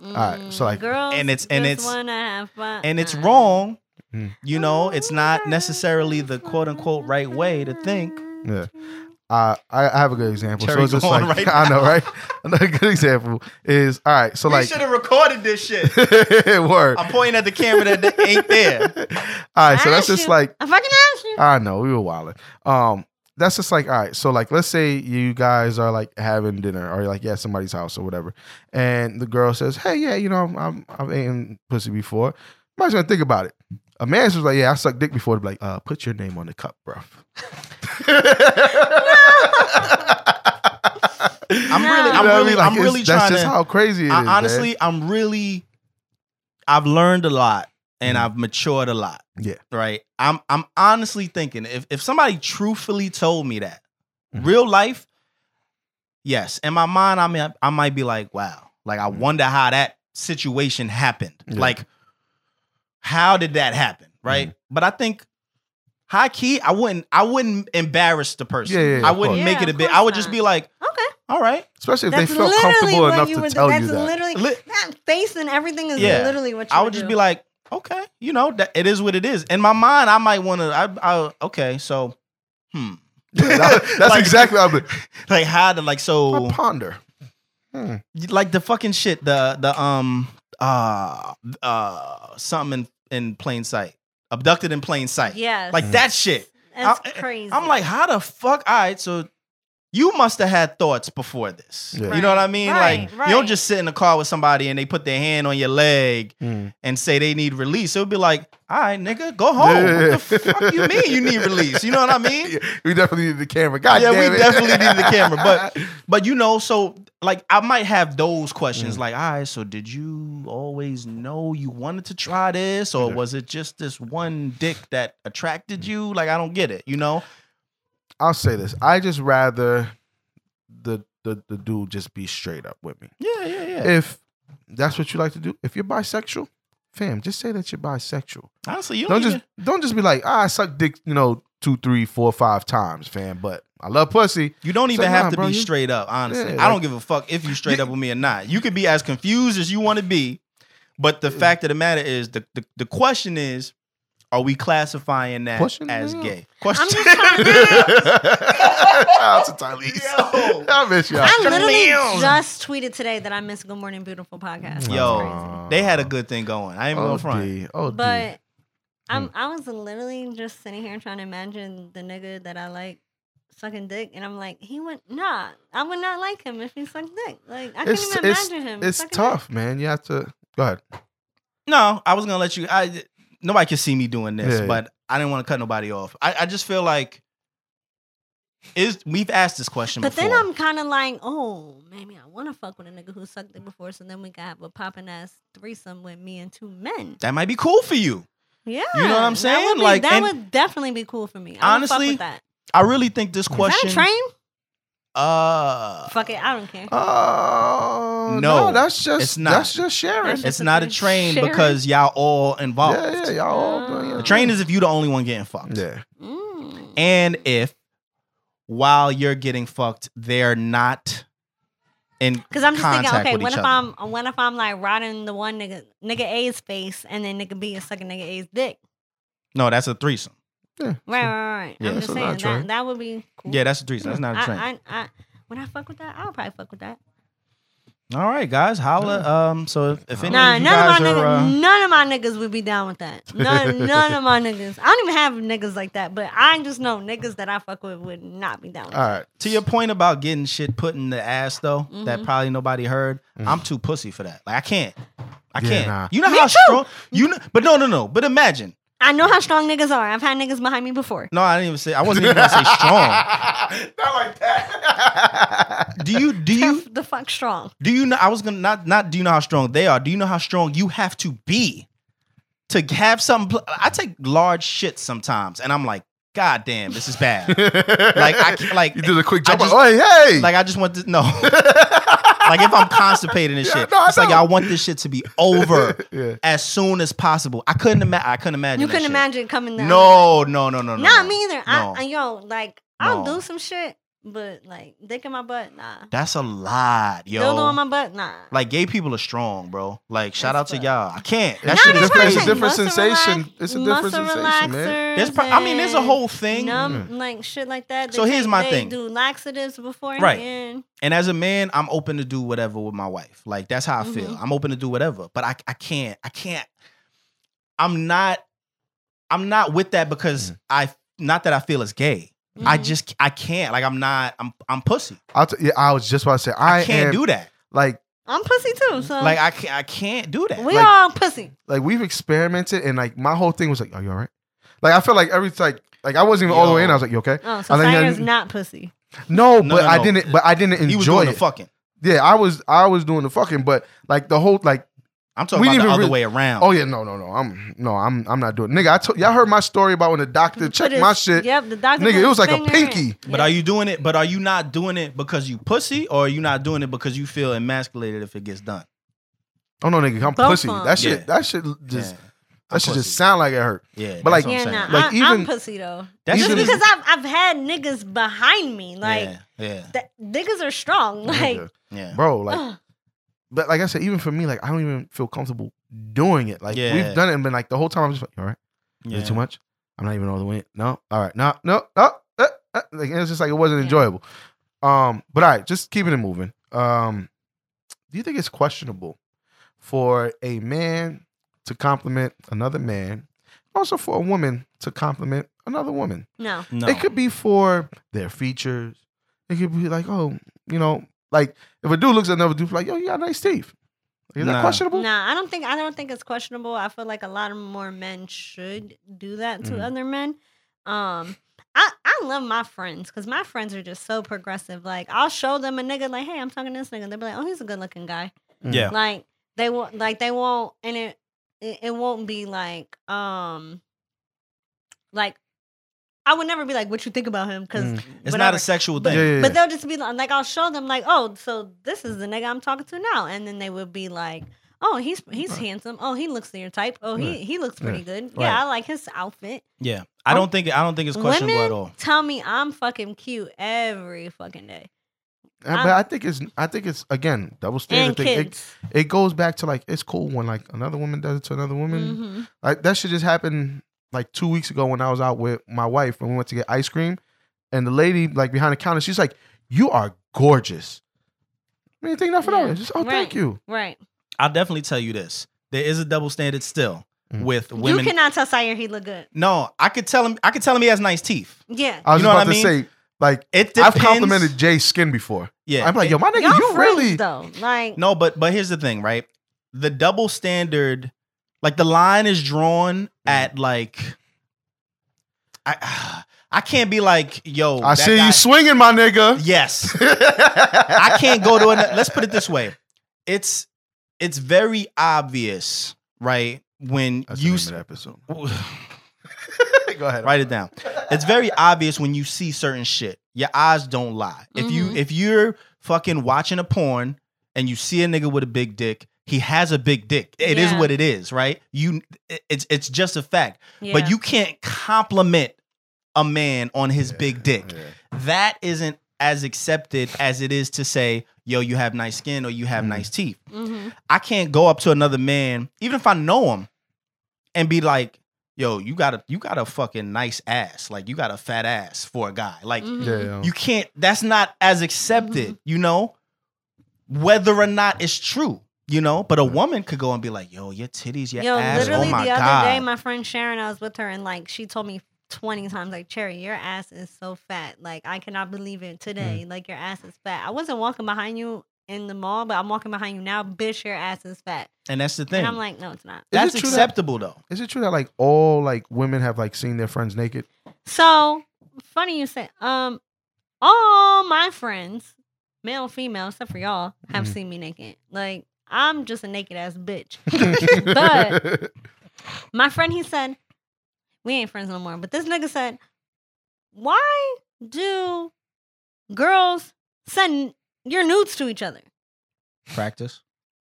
All right, so, like- Mm, girls And it's- and it's- have fun. and it's Uh, wrong. Mm. You know, it's not necessarily the quote unquote right way to think. Yeah. Uh, I, I have a good example. Cherry so it's just like right I know, right? Another good example is all right. So like, should have recorded this shit. word. I'm pointing at the camera that ain't there. all right, so I that's asked just you. like I fucking asked you. I know we were wilding. Um, that's just like all right. So like, let's say you guys are like having dinner, or you're like yeah, somebody's house or whatever, and the girl says, "Hey, yeah, you know, I'm I'm I've eaten pussy before." Nobody's gonna think about it. A man's just like, "Yeah, I sucked dick before." They're like, uh, put your name on the cup, bro. I'm No. really, You I'm know what I really, mean? Like, I'm really That's trying just to. how crazy it is. I, man. honestly, I'm really. I've learned a lot and Mhm. I've matured a lot. Yeah. Right. I'm. I'm honestly thinking if if somebody truthfully told me that Mhm. real life, yes. In my mind, I mean, I might be like, wow. Like I Mhm. wonder how that situation happened. Yeah. Like, how did that happen? Right. Mm-hmm. But I think. High key, I wouldn't. I wouldn't embarrass the person. Yeah, yeah, yeah, I wouldn't make Yeah, it a bit. I course would just be like, Okay. all right, especially if That's they felt literally comfortable what enough you to would tell. That's you that. literally Li- that face and everything is Yeah. literally what you I would just do. be like, okay, you know, that it is what it is. In my mind, I might want to. I, I, okay, so, hmm, that's Like- exactly how I like how to like so I ponder. Hmm. like the fucking shit the the um uh uh something in, in plain sight abducted in plain sight Yeah. like that shit That's I- crazy. i'm like how the fuck all right so you must have had thoughts before this Yeah. you know what i mean right, like you don't just sit in the car with somebody and they put their hand on your leg Hmm. and say they need release it would be like all right nigga go home Yeah. what the fuck you mean you need release you know what i mean Yeah, we definitely need the camera. God Yeah, we damn it. definitely need the camera, but- But you know, so like I might have those questions Mm. like, all right, so did you always know you wanted to try this, or Yeah. was it just this one dick that attracted you? Like, I don't get it, you know? I'll say this. I just rather the the the dude just be straight up with me. Yeah, yeah, yeah. If that's what you like to do, if you're bisexual, fam, just say that you're bisexual. Honestly, you Don't don't, just don't just be like, ah, I suck dick, you know, two, three, four, five times, fam. But I love pussy. you don't even have nah, to bro, be you- straight up. Honestly, Yeah, I like- don't give a fuck if you straight up with me or not. You could be as confused as you want to be, but the Yeah. fact of the matter is, the the, the question is. Are we classifying that Question, as yeah. gay? Question. just trying Shout out to Tylese. Yo. I miss y'all. I literally just tweeted today that I miss Good Morning Beautiful podcast. That's Yo, crazy. they had a good thing going. I ain't even Oh, going front. D. Oh, But I'm Mm. I was literally just sitting here trying to imagine the nigga that I like sucking dick, and I'm like, he would nah, I would not like him if he sucked dick. Like I It's- can't even it's- imagine him. It's sucking tough, man. You have to go ahead. No, I was gonna let you. I nobody can see me doing this, Yeah. but I didn't want to cut nobody off. I, I just feel like is we've asked this question But before. then I'm kind of like, oh, maybe I want to fuck with a nigga who sucked it before, so then we can have a popping ass threesome with me and two men. that might be cool for you. Yeah, You know what I'm saying that saying? would be- Like, that would definitely be cool for me. I would fuck Honestly, with that. I really think this Is question. that a train? Uh, Fuck it, I don't care. Oh No, no, that's just it's not. that's just sharing. That's it's just a not a train Sharing? because y'all all involved. yeah, yeah, y'all all doing The train is if you the only one getting fucked, Yeah, Mm. and if while you're getting fucked, they're not in Cause I'm just thinking, okay, with what if other. I'm what if I'm like riding the one nigga nigga A's face and then nigga B is sucking nigga A's dick? No, that's a threesome. yeah. Right, right, right. Yeah, I'm just saying not a that that would be cool. Yeah, that's a threesome. That's not a train. I, I, I, would I fuck with that? I'll probably fuck with that. All right, guys, holla. Um, so if, if any Nah, of you none of my are, niggas, uh, none of my niggas would be down with that. None, none of my niggas. I don't even have niggas like that, but I just know niggas that I fuck with would not be down with All right. to your point about getting shit put in the ass though, that Mhm. probably nobody heard. I'm too pussy for that. Like I can't. I Yeah, can't. nah. You know Me how too. strong you know, but no, no, no. But imagine. I know how strong niggas are. I've had niggas behind me before. No, I didn't even say. I wasn't even gonna say strong. Not like that. Do you? Do you? the fuck strong. Do you know? I was gonna not not. Do you know how strong they are? Do you know how strong you have to be to have something? I take large shits sometimes, and I'm like, God damn, this is bad. like I can't- like you did a quick I jump. just- oh, hey, hey. like I just want to no. Like if I'm constipated and Yeah, shit, no, I it's like know. I want this shit to be over yeah. as soon as possible. I couldn't imagine. I couldn't imagine. You couldn't shit. imagine coming down. No, no, no, no, no. Not no. me either. No. I, I yo, like I'll No. do some shit, but like dick in my butt, nah. That's a lot, yo. Dildo in my butt, nah. like gay people are strong, bro. Like shout out That's to y'all. I can't. That It's shit a is different- crazy. it's a different sensation. relax- It's a different sensation, man. relaxers There's pro- I mean, there's a whole thing. numb, like shit like that. So They here's my they thing. Do laxatives beforehand. And as a man, I'm open to do whatever with my wife. Like that's how I feel. Mhm. I'm open to do whatever. But I I can't. I can't. I'm not. I'm not with that because I not that I feel it's gay. I Mhm. just I can't. Like I'm not. I'm I'm pussy. I'll yeah, I was just about to say I, I, can't am, do that. like I'm pussy too. So Like I can't. I can't do that. we like- all pussy. like we've experimented and like my whole thing was like, are you all right? Like I feel like every like like I wasn't even all the way in. I was like, you okay? Oh, so I think not pussy. No, No, but no, I didn't. But I didn't he was enjoy doing it. the fucking. yeah, I was I was doing the fucking, but like the whole like I'm talking We about didn't the other really- way around. oh yeah no no no I'm no I'm I'm not doing It. nigga. I told y'all heard my story about when the doctor checked his- my shit. Yep, the doctor. Nigga, it was like a finger in. pinky. But are you doing it? But are you not doing it because you pussy, or are you not doing it because you feel emasculated if it gets done? Oh no nigga, I'm Both pussy. of 'em. That shit Yeah. that shit just Yeah. that should just sound like it hurt. Yeah, But, that's like- what I'm Yeah, saying. nah, Like, I, even- I'm pussy though. That Just because I've I've had niggas behind me, like yeah, yeah, that, niggas are strong. Like, Nigga. yeah. bro, like ugh. But like I said, even for me, like I don't even feel comfortable doing it. Like Yeah. we've done it and been like the whole time I'm just like, all right. Is yeah. it too much? I'm not even all the way. No. All right. No. No. No. Uh, Uh, Like it's just like it wasn't Yeah. enjoyable. Um, but all right, just keeping it moving. Um, do you think it's questionable for a man to compliment another man, also for a woman to compliment another woman? No. No. It could be for their features. It could be like, oh, you know, like if a dude looks at another dude like, yo, you got nice teeth. Is that questionable? Nah, I don't think I don't think it's questionable. I feel like a lot of more men should do that to Mhm. other men. Um, I I love my friends because my friends are just so progressive. Like I'll show them a nigga like, hey, I'm talking to this nigga. They'll be like, oh, he's a good looking guy. Yeah. Like they won't like they won't and it it, it won't be like um like I would never be like, what you think about him? Because Mm. It's not a sexual thing. Yeah, yeah, but they'll just be like, like, I'll show them like, oh, so this is the nigga I'm talking to now, and then they would be like, oh, he's he's Right. handsome. Oh, he looks your type. Oh, he he looks pretty Right. good. Right. Yeah, I like his outfit. Yeah. I don't think I don't think it's questionable Women at all. tell me I'm fucking cute every fucking day. Uh, but I think it's I think it's again double standard And thing. It, kids. it goes back to like it's cool when like another woman does it to another woman. Mhm. Like that should just happen like two weeks ago when I was out with my wife and we went to get ice cream, and the lady like behind the counter, she's like, "You are gorgeous." I mean, take nothing Yeah. out. Just oh, Right. thank you. Right. I'll definitely tell you this. There is a double standard still Mm. with women. You cannot tell Syer he look good. no, I could tell him I could tell him he has nice teeth. Yeah. I was You know just what about I to mean? say like It I've complimented Jay's skin before. Yeah. I'm like, yo, my nigga, Y'all friends, really though. Like No, but but here's the thing, right? The double standard, like the line is drawn. At like, I I can't be like, yo, I see guy- you swinging, my nigga. Yes, I can't go to an. Let's put it this way: it's it's very obvious, right? When That's you the s- of the episode. Go ahead. write it down. It's very obvious when you see certain shit. Your eyes don't lie. If you Mhm. if you're fucking watching a porn and you see a nigga with a big dick, he has a big dick. It is Yeah. what it is, right? You it's it's just a fact. yeah. But you can't compliment a man on his big dick. Yeah. That isn't as accepted as it is to say, yo, you have nice skin or you have Mhm. nice teeth. hmm I can't go up to another man, even if I know him, and be like, "Yo, you got a you got a fucking nice ass. Like you got a fat ass for a guy. Like Mhm. Yeah, yeah. you can't. That's not as accepted. Mm-hmm. You know, whether or not it's true. You know, but a woman could go and be like, "Yo, your titties, your Yo, ass. literally oh my the other god." day, my friend Sharon, I was with her, and like she told me twenty times, like Cherry, your ass is so fat. Like I cannot believe it today. Mm. Like your ass is fat. I wasn't walking behind you in the mall, but I'm walking behind you now. Bitch, your ass is fat. and that's the thing. And I'm like, no, it's not. Is that's it true that- acceptable though. Is it true that like all like women have like seen their friends naked? So funny you say. Um, all my friends, male, female, except for y'all, have Mhm. seen me naked. Like I'm just a naked ass bitch. But- My friend, he said, we ain't friends no more. But this nigga said, why do girls send your nudes to each other? Practice.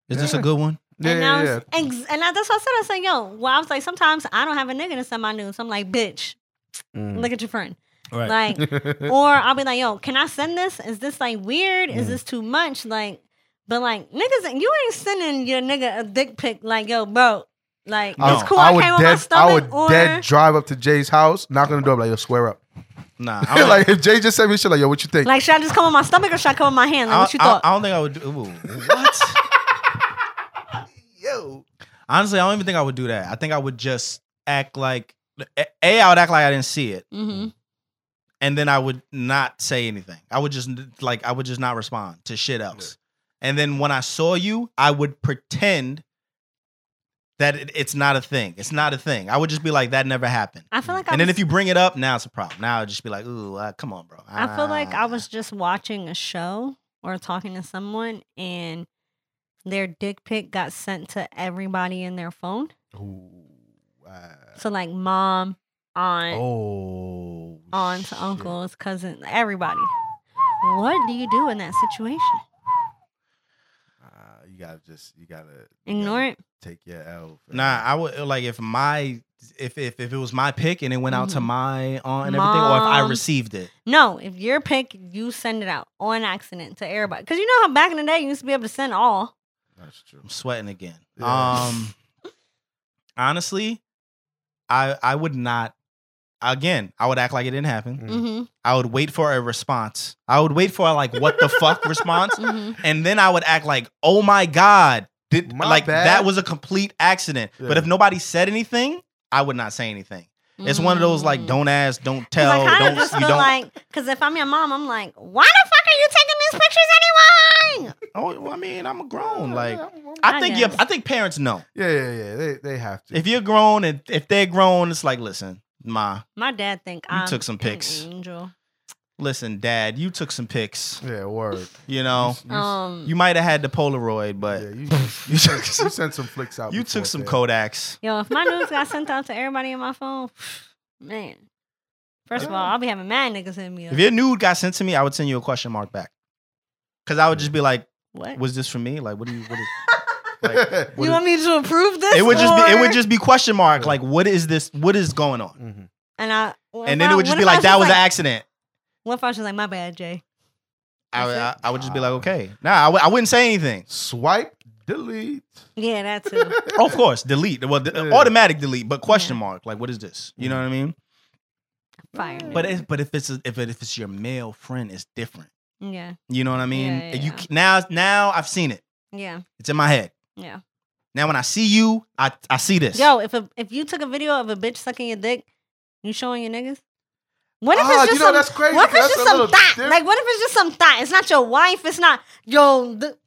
Is this a good one? yeah, and, I yeah, was, yeah. ex- and I, that's what I said. I said, yo, well, I was like, sometimes I don't have a nigga to send my nudes. I'm like, bitch, Mm. look at your friend. Right. Like, or I'll be like, yo, can I send this? Is this like weird? Is Mm. this too much? Like, but like niggas, you ain't sending your nigga a dick pic. Like, yo, bro, like No. it's cool. I, came on my dead, I would or dead drive up to Jay's house, knock on the door, be like, yo, swear up. Nah. I don't, like if Jay just sent me shit, like, yo, what you think? like, should I just come on my stomach or should I come on my hand? Like, I, what you I- thought? I don't think I would do. Ooh, what? yo, Honestly, I don't even think I would do that. I think I would just act like a. a, I would act like I didn't see it, mm-hmm. and then I would not say anything. I would just like I would just not respond to shit else. And then when I saw you, I would pretend that it, it's not a thing. It's not a thing. I would just be like, that never happened. I feel like I And then was, if you bring it up, now it's a problem. Now I'd just be like, ooh, uh, come on, bro. I feel like I Ah. was just watching a show or talking to someone and their dick pic got sent to everybody in their phone. Ooh, uh, So like mom, aunt, oh, aunts, shit. uncles, cousins, everybody. What do you do in that situation? You gotta just, you gotta Ignore it. Take your L. fam. Nah, I would like if my if if if it was my pick and it went out to Mhm. my aunt and everything, or if I Mom. received it. No, if your pick, you send it out on accident to everybody. Because you know how back in the day you used to be able to send all. That's true. I'm sweating again. Yeah. Um honestly, I I would not again, I would act like it didn't happen. Mm-hmm. I would wait for a response. I would wait for a like what the fuck response, Mm-hmm. and then I would act like, oh my god, did My like bad. that was a complete accident. But if nobody said anything, I would not say anything. It's one of those like don't ask, don't Mm. 'Cause tell, I kind don't of just you feel don't. like, because if I'm your mom, I'm like, why the fuck are you taking these pictures anyway? oh, well, I mean, I'm a grown. Like I'm- I I think you. guess. I think parents know. yeah, yeah, yeah. They they have to. If you're grown and if they're grown, it's like, listen, ma, My dad think You I'm took some an pics. Angel. listen, dad, you took some pics. yeah, word. You know, You- Um, you might have had the Polaroid, but yeah, you, you you, took sent, you sent some flicks out. you before, took some fam. Kodaks. yo, if my news got sent out to everybody in my phone, man. First of all, I'll be having mad niggas hit me up. If your nude got sent to me, I would send you a question mark back. Cause I would just be like, What? "Was this for me? Like, what do you? What is?" Like, you want me to approve this? it would just be. It would just be question mark. Yeah. Like, what is this? What is going on? Mhm. And I. what And then I- it would just be like, "That was an accident." What if I was just like, my bad, Jay? I, would- I, I would just be like, "Okay." Nah, I w- I wouldn't say anything. Swipe, delete. Yeah, that's too. Oh, of course, delete. Well, the, Yeah. automatic delete, but question Yeah. mark. Like, what is this? You know what I mean? Fire. But if, but if it's a, if it, if it's your male friend, it's different. yeah, You know what I mean? Yeah, yeah, you yeah. now now I've seen it. yeah, It's in my head. Yeah. Now when I see you, I I see this. Yo, if a, if you took a video of a bitch sucking your dick, you showing your niggas? What if Ah, it's just you know, some? that's crazy, What if it's just some thought? diff- Like, what if it's just some thought? It's not your wife. It's not yo. The,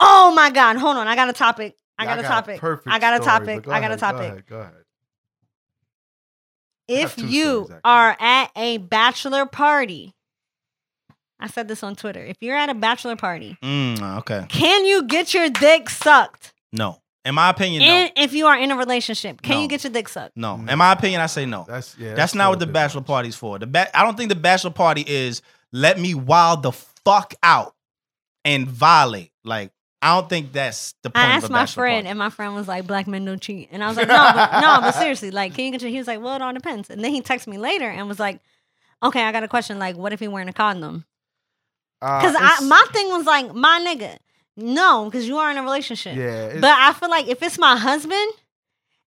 oh my god! Hold on, I got a topic. I Yeah, got a topic. perfect I got a topic. but go I got a ahead, go topic. ahead, Go ahead. If you stories, are at a bachelor party, I said this on Twitter. If you're at a bachelor party, Mm, okay. can you get your dick sucked? No. In my opinion, no. If you are in a relationship, can No. you get your dick sucked? no. No. In my opinion, I say no. That's yeah. That's, not what the bachelor different. party's for. The ba- I don't think the bachelor party is let me wild the fuck out and violate. Like I don't think that's the point I of asked a my friend, party. and my friend was like, "Black men don't cheat," and I was like, "No, but, no, but seriously, like, can you get your?" He was like, "Well, it all depends." And then he texted me later and was like, "Okay, I got a question. Like, what if he wearing a condom?" Uh, Because it's- my thing was like, "My nigga, no," because you are in a relationship. yeah, But I feel like if it's my husband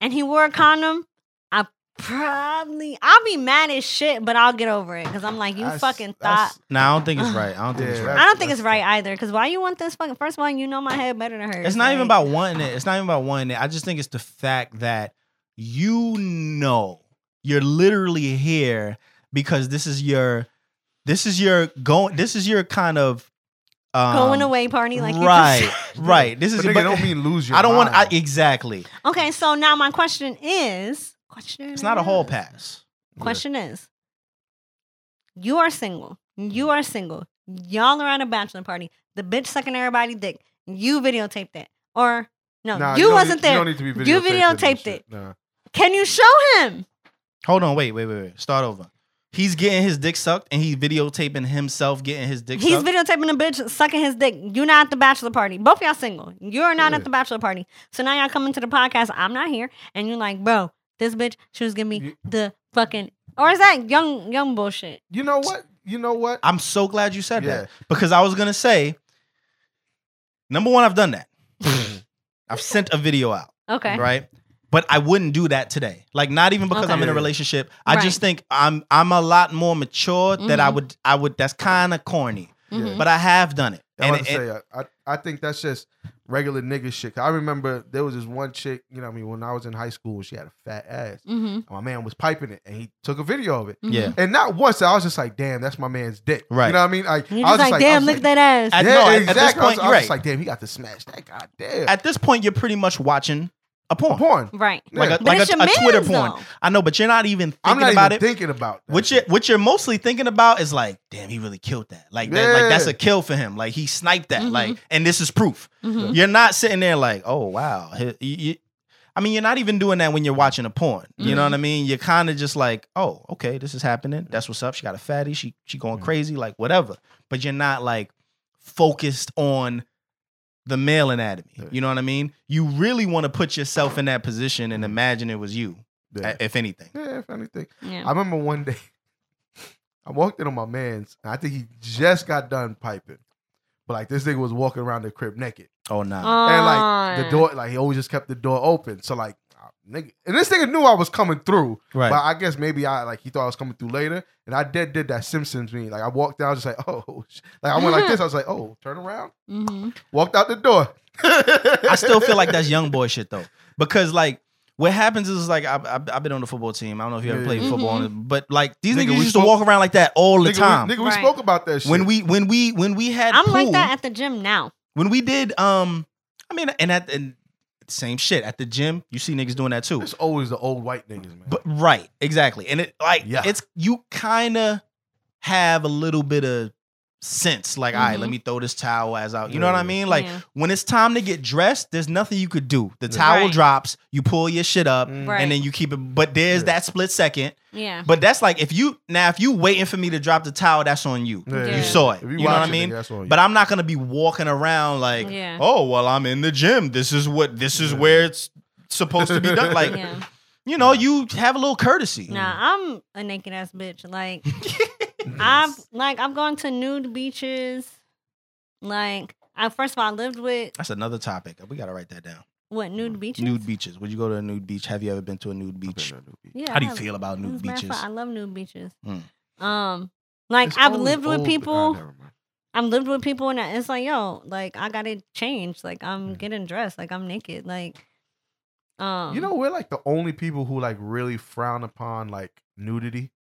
and he wore a condom, I probably I'll be mad as shit, but I'll get over it because I'm like, you that's- fucking thought. that's- no, I don't think it's right. I don't think it's right. I don't think it's right either. Because why you want this fucking? First of all, you know my head better than hers. It's not even about wanting it. It's not even about wanting it. I just think it's the fact that you know you're literally here because this is your this is your going this is your kind of um, going away party, like right, you just said. right. This is But nigga, but- don't mean lose your. I don't want I, exactly. Okay, so now my question is, question. It's not a hall pass. Question is, you are single. You are single. Y'all are at a bachelor party. The bitch sucking everybody dick. You videotaped it, or no? Nah, you don't wasn't need, there. You don't need to be You videotaped. in videotaped it. Nah. Can you show him? Hold on, wait, wait, wait, wait. Start over. He's getting his dick sucked and he's videotaping himself getting his dick sucked. He's sucked. videotaping a bitch sucking his dick. You're not at the bachelor party. Both y'all single. You're not Yeah. at the bachelor party. So now y'all coming to the podcast. I'm not here, and you're like, bro, this bitch, she was giving me You- the fucking, or is that young young bullshit? You know what? You know what? I'm so glad you said Yeah. that because I was gonna say, number one, I've done that. I've sent a video out, Okay. right? But I wouldn't do that today. Like not even because Okay. I'm in a relationship. I Right. just think I'm I'm a lot more mature that I Mhm. would I would. That's kind of corny, Mhm. but I have done it. I And to it- say, I, I I think that's just regular nigga shit. I remember there was this one chick, you know, what I mean, when I was in high school, she had a fat ass. Mm-hmm. And my man was piping it, and he took a video of it. yeah. And not once, I was just like, "Damn, that's my man's dick." Right. You know what I mean? Like, You're I was just like, I damn, was look at that ass. At- yeah, no, at- at exactly. this I was, point, I was just right. like, "Damn, he got to smash that. God damn." At this point, you're pretty much watching a porn. porn. right. Like Yeah. a, like a, your a Twitter man's, porn. though. I know, but you're not even thinking I'm not about even it. thinking about that. What you shit. what you're mostly thinking about is like, damn, he really killed that. Like that, like that's a kill for him. Like he sniped that. Mhm. Like, and this is proof. Mhm. You're not sitting there like, oh wow. He- you- you- I mean, you're not even doing that when you're watching a porn. You know Mhm. what I mean? You're kind of just like, oh, okay, this is happening. That's what's up. She got a fatty. She she going Mhm. crazy. Like whatever. But you're not like focused on the male anatomy. Yeah. You know what I mean? You really want to put yourself in that position and imagine it was you, Yeah. if anything. Yeah, if anything. Yeah. I remember one day I walked in on my man's, and I think he just got done piping. But like this nigga was walking around the crib naked. Oh nah. And like the door, like he always just kept the door open. So like nigga, and this nigga knew I was coming through. Right. But I guess maybe I like he thought I was coming through later, and I did did that Simpsons me. Like I walked down, just like oh, like I went like this. I was like, oh, turn around, Mm-hmm. walked out the door. I still feel like that's young boy shit though, because like what happens is like I've, I've, I've been on the football team. I don't know if you ever Yeah. played Mhm. football, but like these Nigga, niggas we used to walk around like that all the nigga, time. We, nigga, we Right. spoke about that shit when we when we when we had I'm pool, like that at the gym now. when we did um I mean and at and same shit at the gym you see niggas doing that too. It's always the old white niggas, man. But right, exactly. And it like Yeah. it's you kind of have a little bit of sense like all right, let Mhm. me throw this towel as out. You know what I mean? Like Yeah. when it's time to get dressed, there's nothing you could do. The Yeah. towel Right. drops, you pull your shit up Mm. Right. and then you keep it but there's Yeah. that split second. Yeah. But that's like if you now if you waiting for me to drop the towel, that's on you. Yeah. You You saw it. If You, know what I mean? that's on you. But I'm not gonna be walking around like, Yeah. oh well, I'm in the gym. This is what this is Yeah. where it's supposed to be done. Like, yeah. you know, you have a little courtesy. Nah, I'm a naked ass bitch. Like I've like I've gone to nude beaches. Like I first of all I lived with That's another topic. We gotta write that down. what nude beaches. Nude beaches. Would you go to a nude beach? Have you ever been to a nude beach? Yeah. How do you feel about nude beaches? fun. I love nude beaches. Mm. Um, like It's I've always lived with people. I've lived with people, and it's like, yo, like I gotta change. Like I'm Mm. getting dressed. Like I'm naked. Like, um, You know, we're like the only people who like really frown upon like nudity,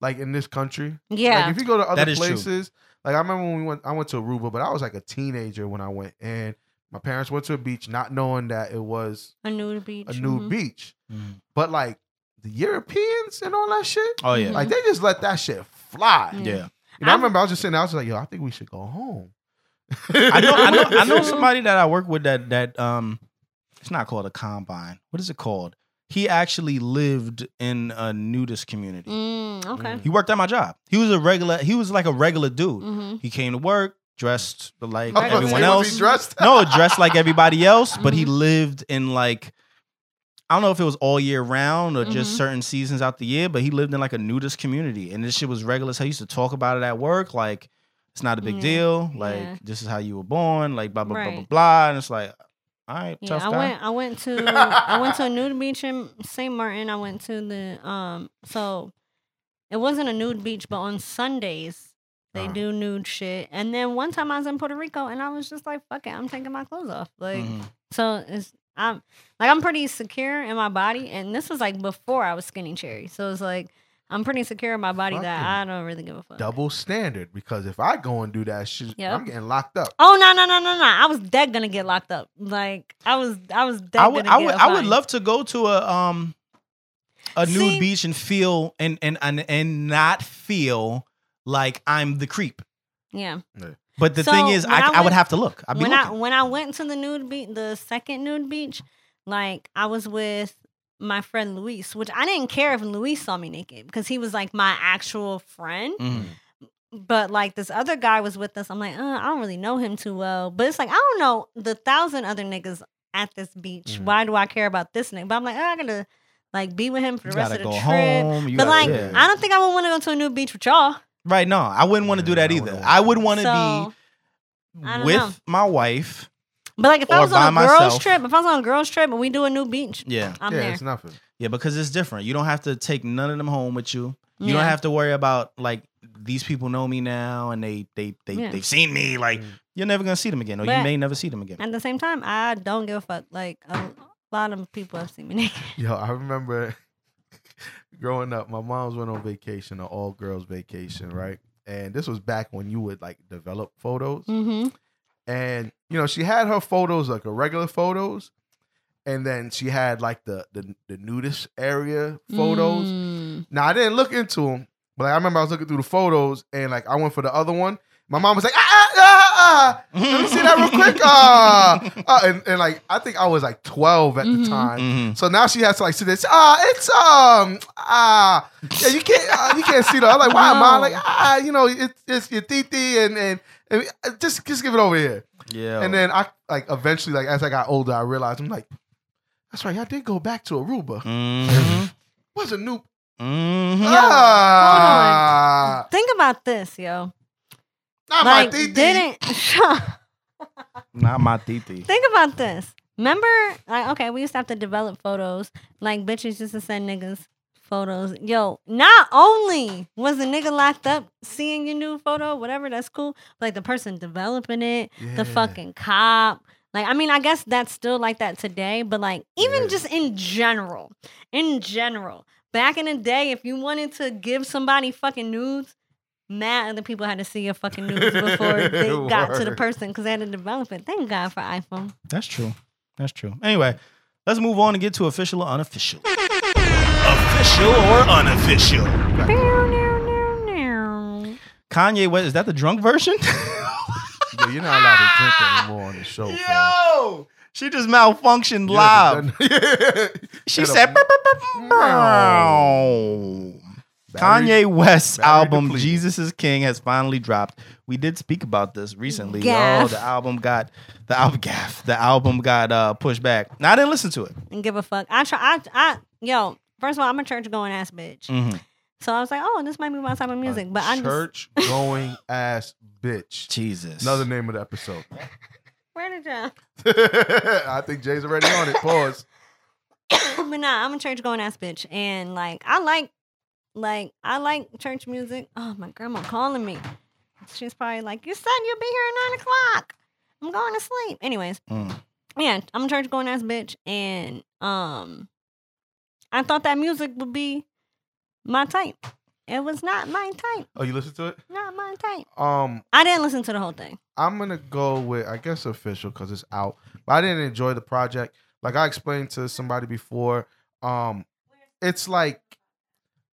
like in this country. yeah, Like if you go to other That is true. places, like I remember when we went, I went to Aruba, but I was like a teenager when I went, and my parents went to a beach, not knowing that it was a nude beach. a nude mhm. beach. Mhm. But like the Europeans and all that shit, Oh yeah. Like they just let that shit fly. Yeah. yeah. You know, I remember I was just sitting there, I was like, yo, I think we should go home. I know, I know, I know somebody that I work with that that um, it's not called a combine. What is it called? He actually lived in a nudist community. Mm, okay. Mm. He worked at my job. He was a regular. He was like a regular dude. Mm-hmm. He came to work dressed like I was about to everyone was else. he dressed? no, dressed like everybody else, but Mm-hmm. he lived in like I don't know if it was all year round or just Mhm. certain seasons out the year, but he lived in like a nudist community, and this shit was regular. So he used to talk about it at work, like it's not a big Yeah, deal. Like yeah. this is how you were born, like blah blah blah blah blah. And it's like, all right, Yeah, I guy. went. I went to. I went to a nude beach in St. Martin. I went to the um. So it wasn't a nude beach, but on Sundays they Uh-huh. do nude shit. And then one time I was in Puerto Rico, and I was just like, "Fuck it, I'm taking my clothes off." Like, Mhm. so it's I'm like I'm pretty secure in my body, and this was like before I was skinny cherry. So it's like I'm pretty secure in my body that I don't really give a fuck. Double standard because if I go and do that shit, Yep. I'm getting locked up. Oh no no no no no! I was dead gonna get locked up. Like I was I was dead I would, gonna I would, I would love to go to a um a nude beach and feel and and and and not feel like I'm the creep. Yeah. But the So, thing is, I, I I, would have to look. I'd be when I when I went to the nude beach, the second nude beach, like I was with my friend Luis, which I didn't care if Luis saw me naked because he was like my actual friend. Mhm. But like this other guy was with us. I'm like, uh, I don't really know him too well. But it's like I don't know the thousand other niggas at this beach. Mhm. Why do I care about this nigga? But I'm like, oh, I gotta like be with him for the rest of the trip. home. But like. I don't think I would want to go to a new beach with y'all. right? No, I wouldn't want to do that either. I would want to So, be with know. my wife. But like, if I was on by a girls myself. trip, if I was on a girls trip and we do a new beach, Yeah, I'm yeah, there. it's nothing. yeah, because it's different. You don't have to take none of them home with you. You don't have to worry about like these people know me now and they they they Yeah. they've seen me. Like Mm. you're never gonna see them again, or you may never see them again. At the same time, I don't give a fuck. Like a lot of people have seen me naked. Yo, I remember growing up, my mom's went on vacation, an all girls vacation, right? And this was back when you would like develop photos. Mm-hmm. And you know, she had her photos like her regular photos, and then she had like the the, the nudist area photos. Mm. Now I didn't look into them, but like, I remember I was looking through the photos, and like I went for the other one. My mom was like, ah, ah, ah, ah. let me see that real quick. Ah, ah. And, and like I think I was like 12 at Mhm. the time. Mhm. So now she has to like see this Ah, it's um ah yeah you can't uh, you can't see that. I'm like why am I like ah you know it's it's your titi and and, and uh, just just give it over here. Yeah, And then I like eventually like as I got older I realized I'm like that's right I did go back to Aruba. Mhm. What's a new Mhm. ah Think about this, yo. not like, my titi. didn't Not my titi. think about this. Remember, like, okay, we used to have to develop photos. Like, bitches used to send niggas photos. Yo, not only was the nigga locked up seeing your new photo, whatever, that's cool. Like, the person developing it, Yeah. the fucking cop. Like, I mean, I guess that's still like that today, but like, even Yeah. just in general, in general, back in the day, if you wanted to give somebody fucking nudes, mad other people had to see your fucking nudes before they got to the person because they had to develop it. Thank God for iPhone. That's true. That's true. Anyway, let's move on and get to official or unofficial. Official or unofficial? Kanye West, is that the drunk version? Yo, you're not allowed to drink anymore on the show. fam. She just malfunctioned You live. haven't She said, up. "Bow, bow, bow, bow." Battery- Kanye West's battery album depleted. Jesus is King has finally dropped. We did speak about this recently. Gaff. Yo, the album got the album gaff. The album got uh, pushed back. Now I didn't listen to it. and give a fuck. I try. I, I yo. First of all, I'm a church going ass bitch. Mhm. So I was like, oh, this might be my type of music. But I just church going ass bitch. Jesus. Another name of the episode. where did you? I think Jay's already on it. Pause. but nah, I'm a church going ass bitch, and like I like, like I like church music. Oh, my grandma calling me. She's probably like, you said you'll be here at nine o'clock. I'm going to sleep. Anyways, Mm. yeah, I'm a church going ass bitch, and um, I thought that music would be my type. It was not my type. Oh, you listen to it? Not my type. Um, I didn't listen to the whole thing. I'm gonna go with I guess official because it's out. But I didn't enjoy the project. Like I explained to somebody before, um, it's like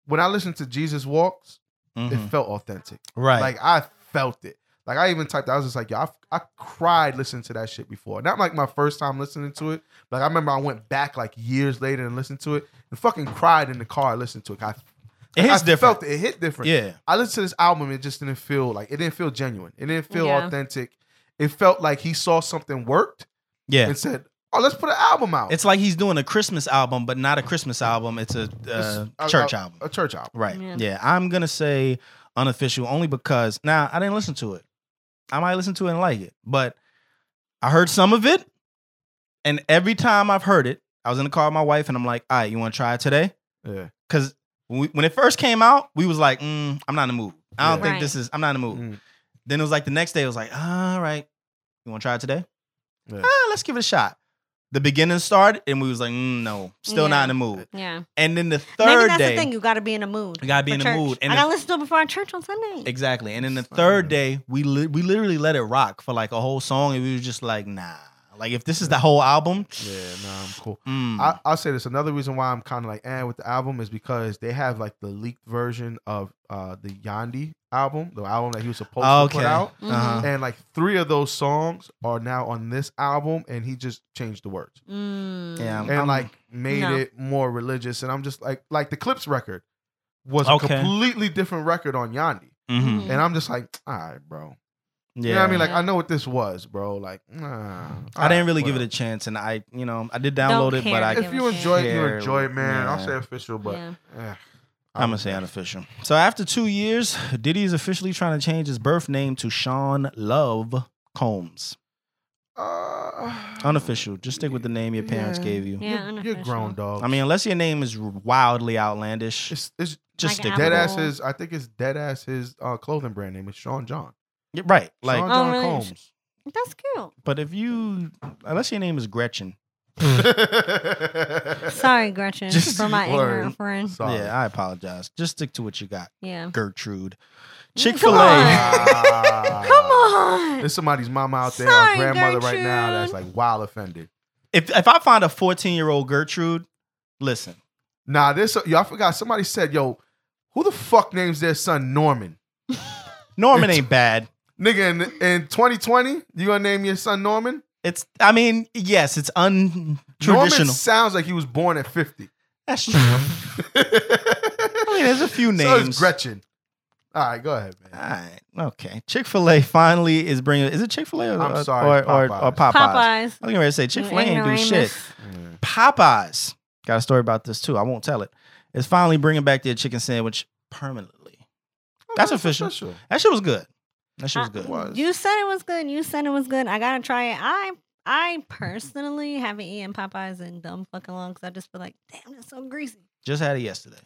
when I listened to Jesus Walks, it Mhm. felt authentic. Right. Like I felt it. Like I even typed. I was just like, yo, I, I cried listening to that shit before. Not like my first time listening to it. Like I remember I went back like years later and listened to it and fucking cried in the car listening to it. I, it hits I different. Felt it. it hit different. Yeah. I listened to this album. It just didn't feel like it didn't feel genuine. It didn't feel Yeah. authentic. It felt like he saw something worked Yeah. and said, "Oh, let's put an album out." It's like he's doing a Christmas album, but not a Christmas album. It's a uh, a- church a- album. a church album. Right. Yeah. Yeah. I'm gonna say unofficial only because now I didn't listen to it. I might listen to it and like it, but I heard some of it, and every time I've heard it, I was in the car with my wife, and I'm like, "All right, you want to try it today?" Yeah. Because when, it first came out, we was like, mm, "I'm not in the mood. I don't Yeah. think Right. this is. I'm not in the mood." Mm. Then it was like the next day, it was like, "All right, you want to try it today? Yeah. Ah, let's give it a shot." The beginning started, and we was like, mm, "No, still Yeah. not in the mood." Yeah. And then the third Maybe third that's day, the thing. You got to be in a mood. You gotta be in the church. mood. And I the- got to listen to it before our church on Sunday. Exactly. And then the third day, we li- we literally let it rock for like a whole song, and we was just like, nah. Like if this is the whole album, Yeah. Nah, I'm cool. mm, I, I'll say this. Another reason why I'm kind of like eh with the album is because they have like the leaked version of uh the Yandhi album, the album that he was supposed to put out. Uh-huh. And like three of those songs are now on this album, and he just changed the words Mm. Yeah. and I'm- like made No. it more religious. And I'm just like, like the Clipse record was a completely different record on Yandhi, Mhm. Mhm. and I'm just like, all right, bro. Yeah. You know what I mean? Like I know what this was, bro. Like, nah. I didn't really give it a chance, and I, you know, I did Don't download it, care but I, If you enjoy it, you enjoy it, man. I'll say official, but Yeah. eh, I'm gonna say unofficial. So after two years, Diddy is officially trying to change his birth name to Sean Love Combs. Uh, Unofficial. Just stick with the name your parents Yeah. gave you. Yeah, you're, you're grown, dog. I mean, unless your name is wildly outlandish, it's it's just Like stick Apple. with dead ass his. I think it's dead ass his uh, clothing brand name is Sean John. Yeah, Right. Like, Sean Oh, John really? Combs. That's cute. but if you, unless your name is Gretchen, Sorry, Gretchen, Just for my word. ignorant friend. Sorry. yeah, I apologize. Just stick to what you got, Yeah. Gertrude. Chick come Fil on. A. Ah. Come on. There's somebody's mama out there, Sorry, or grandmother right now, that's like wild offended. If if I find a 14 year old Gertrude, listen, Nah, this yo, I forgot. Somebody said, "Yo, who the fuck names their son Norman?" Norman ain't bad. Nigga, in, in 2020, you gonna name your son Norman? It's, I mean, yes, it's Norman untraditional. sounds like he was born at 50. That's true. I mean, there's a few So names. is Gretchen. All right, go ahead, All man. right, okay. Chick Fil A finally is bringing. Is it Chick Fil A or, I'm or- sorry, or, or, Popeyes. Popeyes? Popeyes. I was getting ready to say Chick Fil A ain't do shit. Ignoramus. Popeyes got a story about this too. I won't tell it. It's finally bringing back their chicken sandwich permanently. That's official. That shit was good. That shit was I- good. was. You said it was good. You said it was good. I gotta try it. I I personally haven't eaten Popeyes in dumb fucking long because I just feel like, damn, that's so greasy. Just had it yesterday.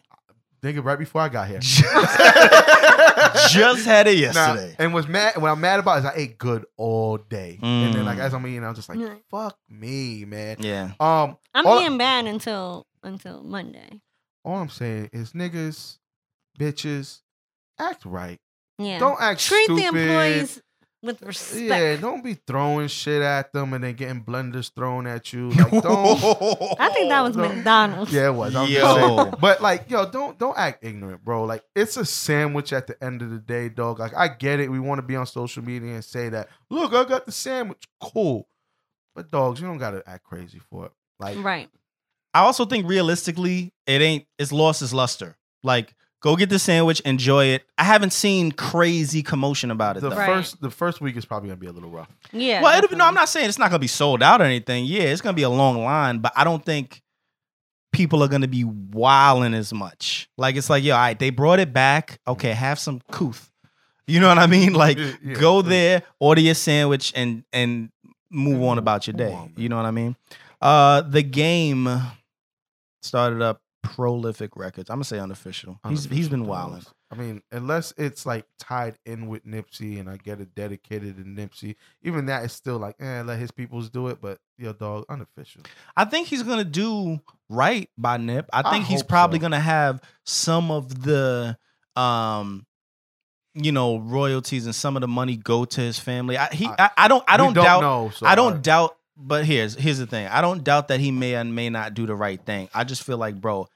Nigga, right before I got here. Just had it Nah, yesterday. and what's mad what I'm mad about is I ate good all day. And then like Mm. as I'm eating, I'm just like, Yeah. fuck me, man. yeah. Um I'm All- eating bad until until Monday. all I'm saying is niggas, bitches, act right. Yeah. Don't act Treat the stupid. employees with respect. Yeah, don't be throwing shit at them and then getting blenders thrown at you. Like, don't. I think that was No. McDonald's. yeah, it was. I'm just Yo. saying. But like, yo, don't don't act ignorant, bro. Like, it's a sandwich at the end of the day, dog. Like, I get it. We want to be on social media and say that. Look, I got the sandwich. Cool. But dogs, you don't gotta act crazy for it. Like, Right. I also think realistically, it ain't. It's lost its luster. Like, go get the sandwich, enjoy it. I haven't seen crazy commotion about it. the though. Right. first the first week is probably gonna be a little rough. Yeah. well, it'll be, no, I'm not saying it's not gonna be sold out or anything. Yeah, it's gonna be a long line, but I don't think people are gonna be wilding as much. Like it's like, yo, all right, they brought it back. Okay, have some couth. You know what I mean? Like, Yeah, yeah. go there, order your sandwich, and and move on about your day. on, you know what I mean? Uh, the game started up prolific records. I'm gonna say unofficial. He's he's been Unofficial wilding. I mean, unless it's like tied in with Nipsey and I get it dedicated to Nipsey, even that is still like, eh, let his peoples do it. But yo, dog, unofficial. I think he's gonna do right by Nip. I I think he's probably so. gonna have some of the um you know royalties and some of the money go to his family. I he I- I, I don't I We don't, doubt know. So I don't doubt but here's here's the thing. I don't doubt that he may and may not do the right thing. I just feel like bro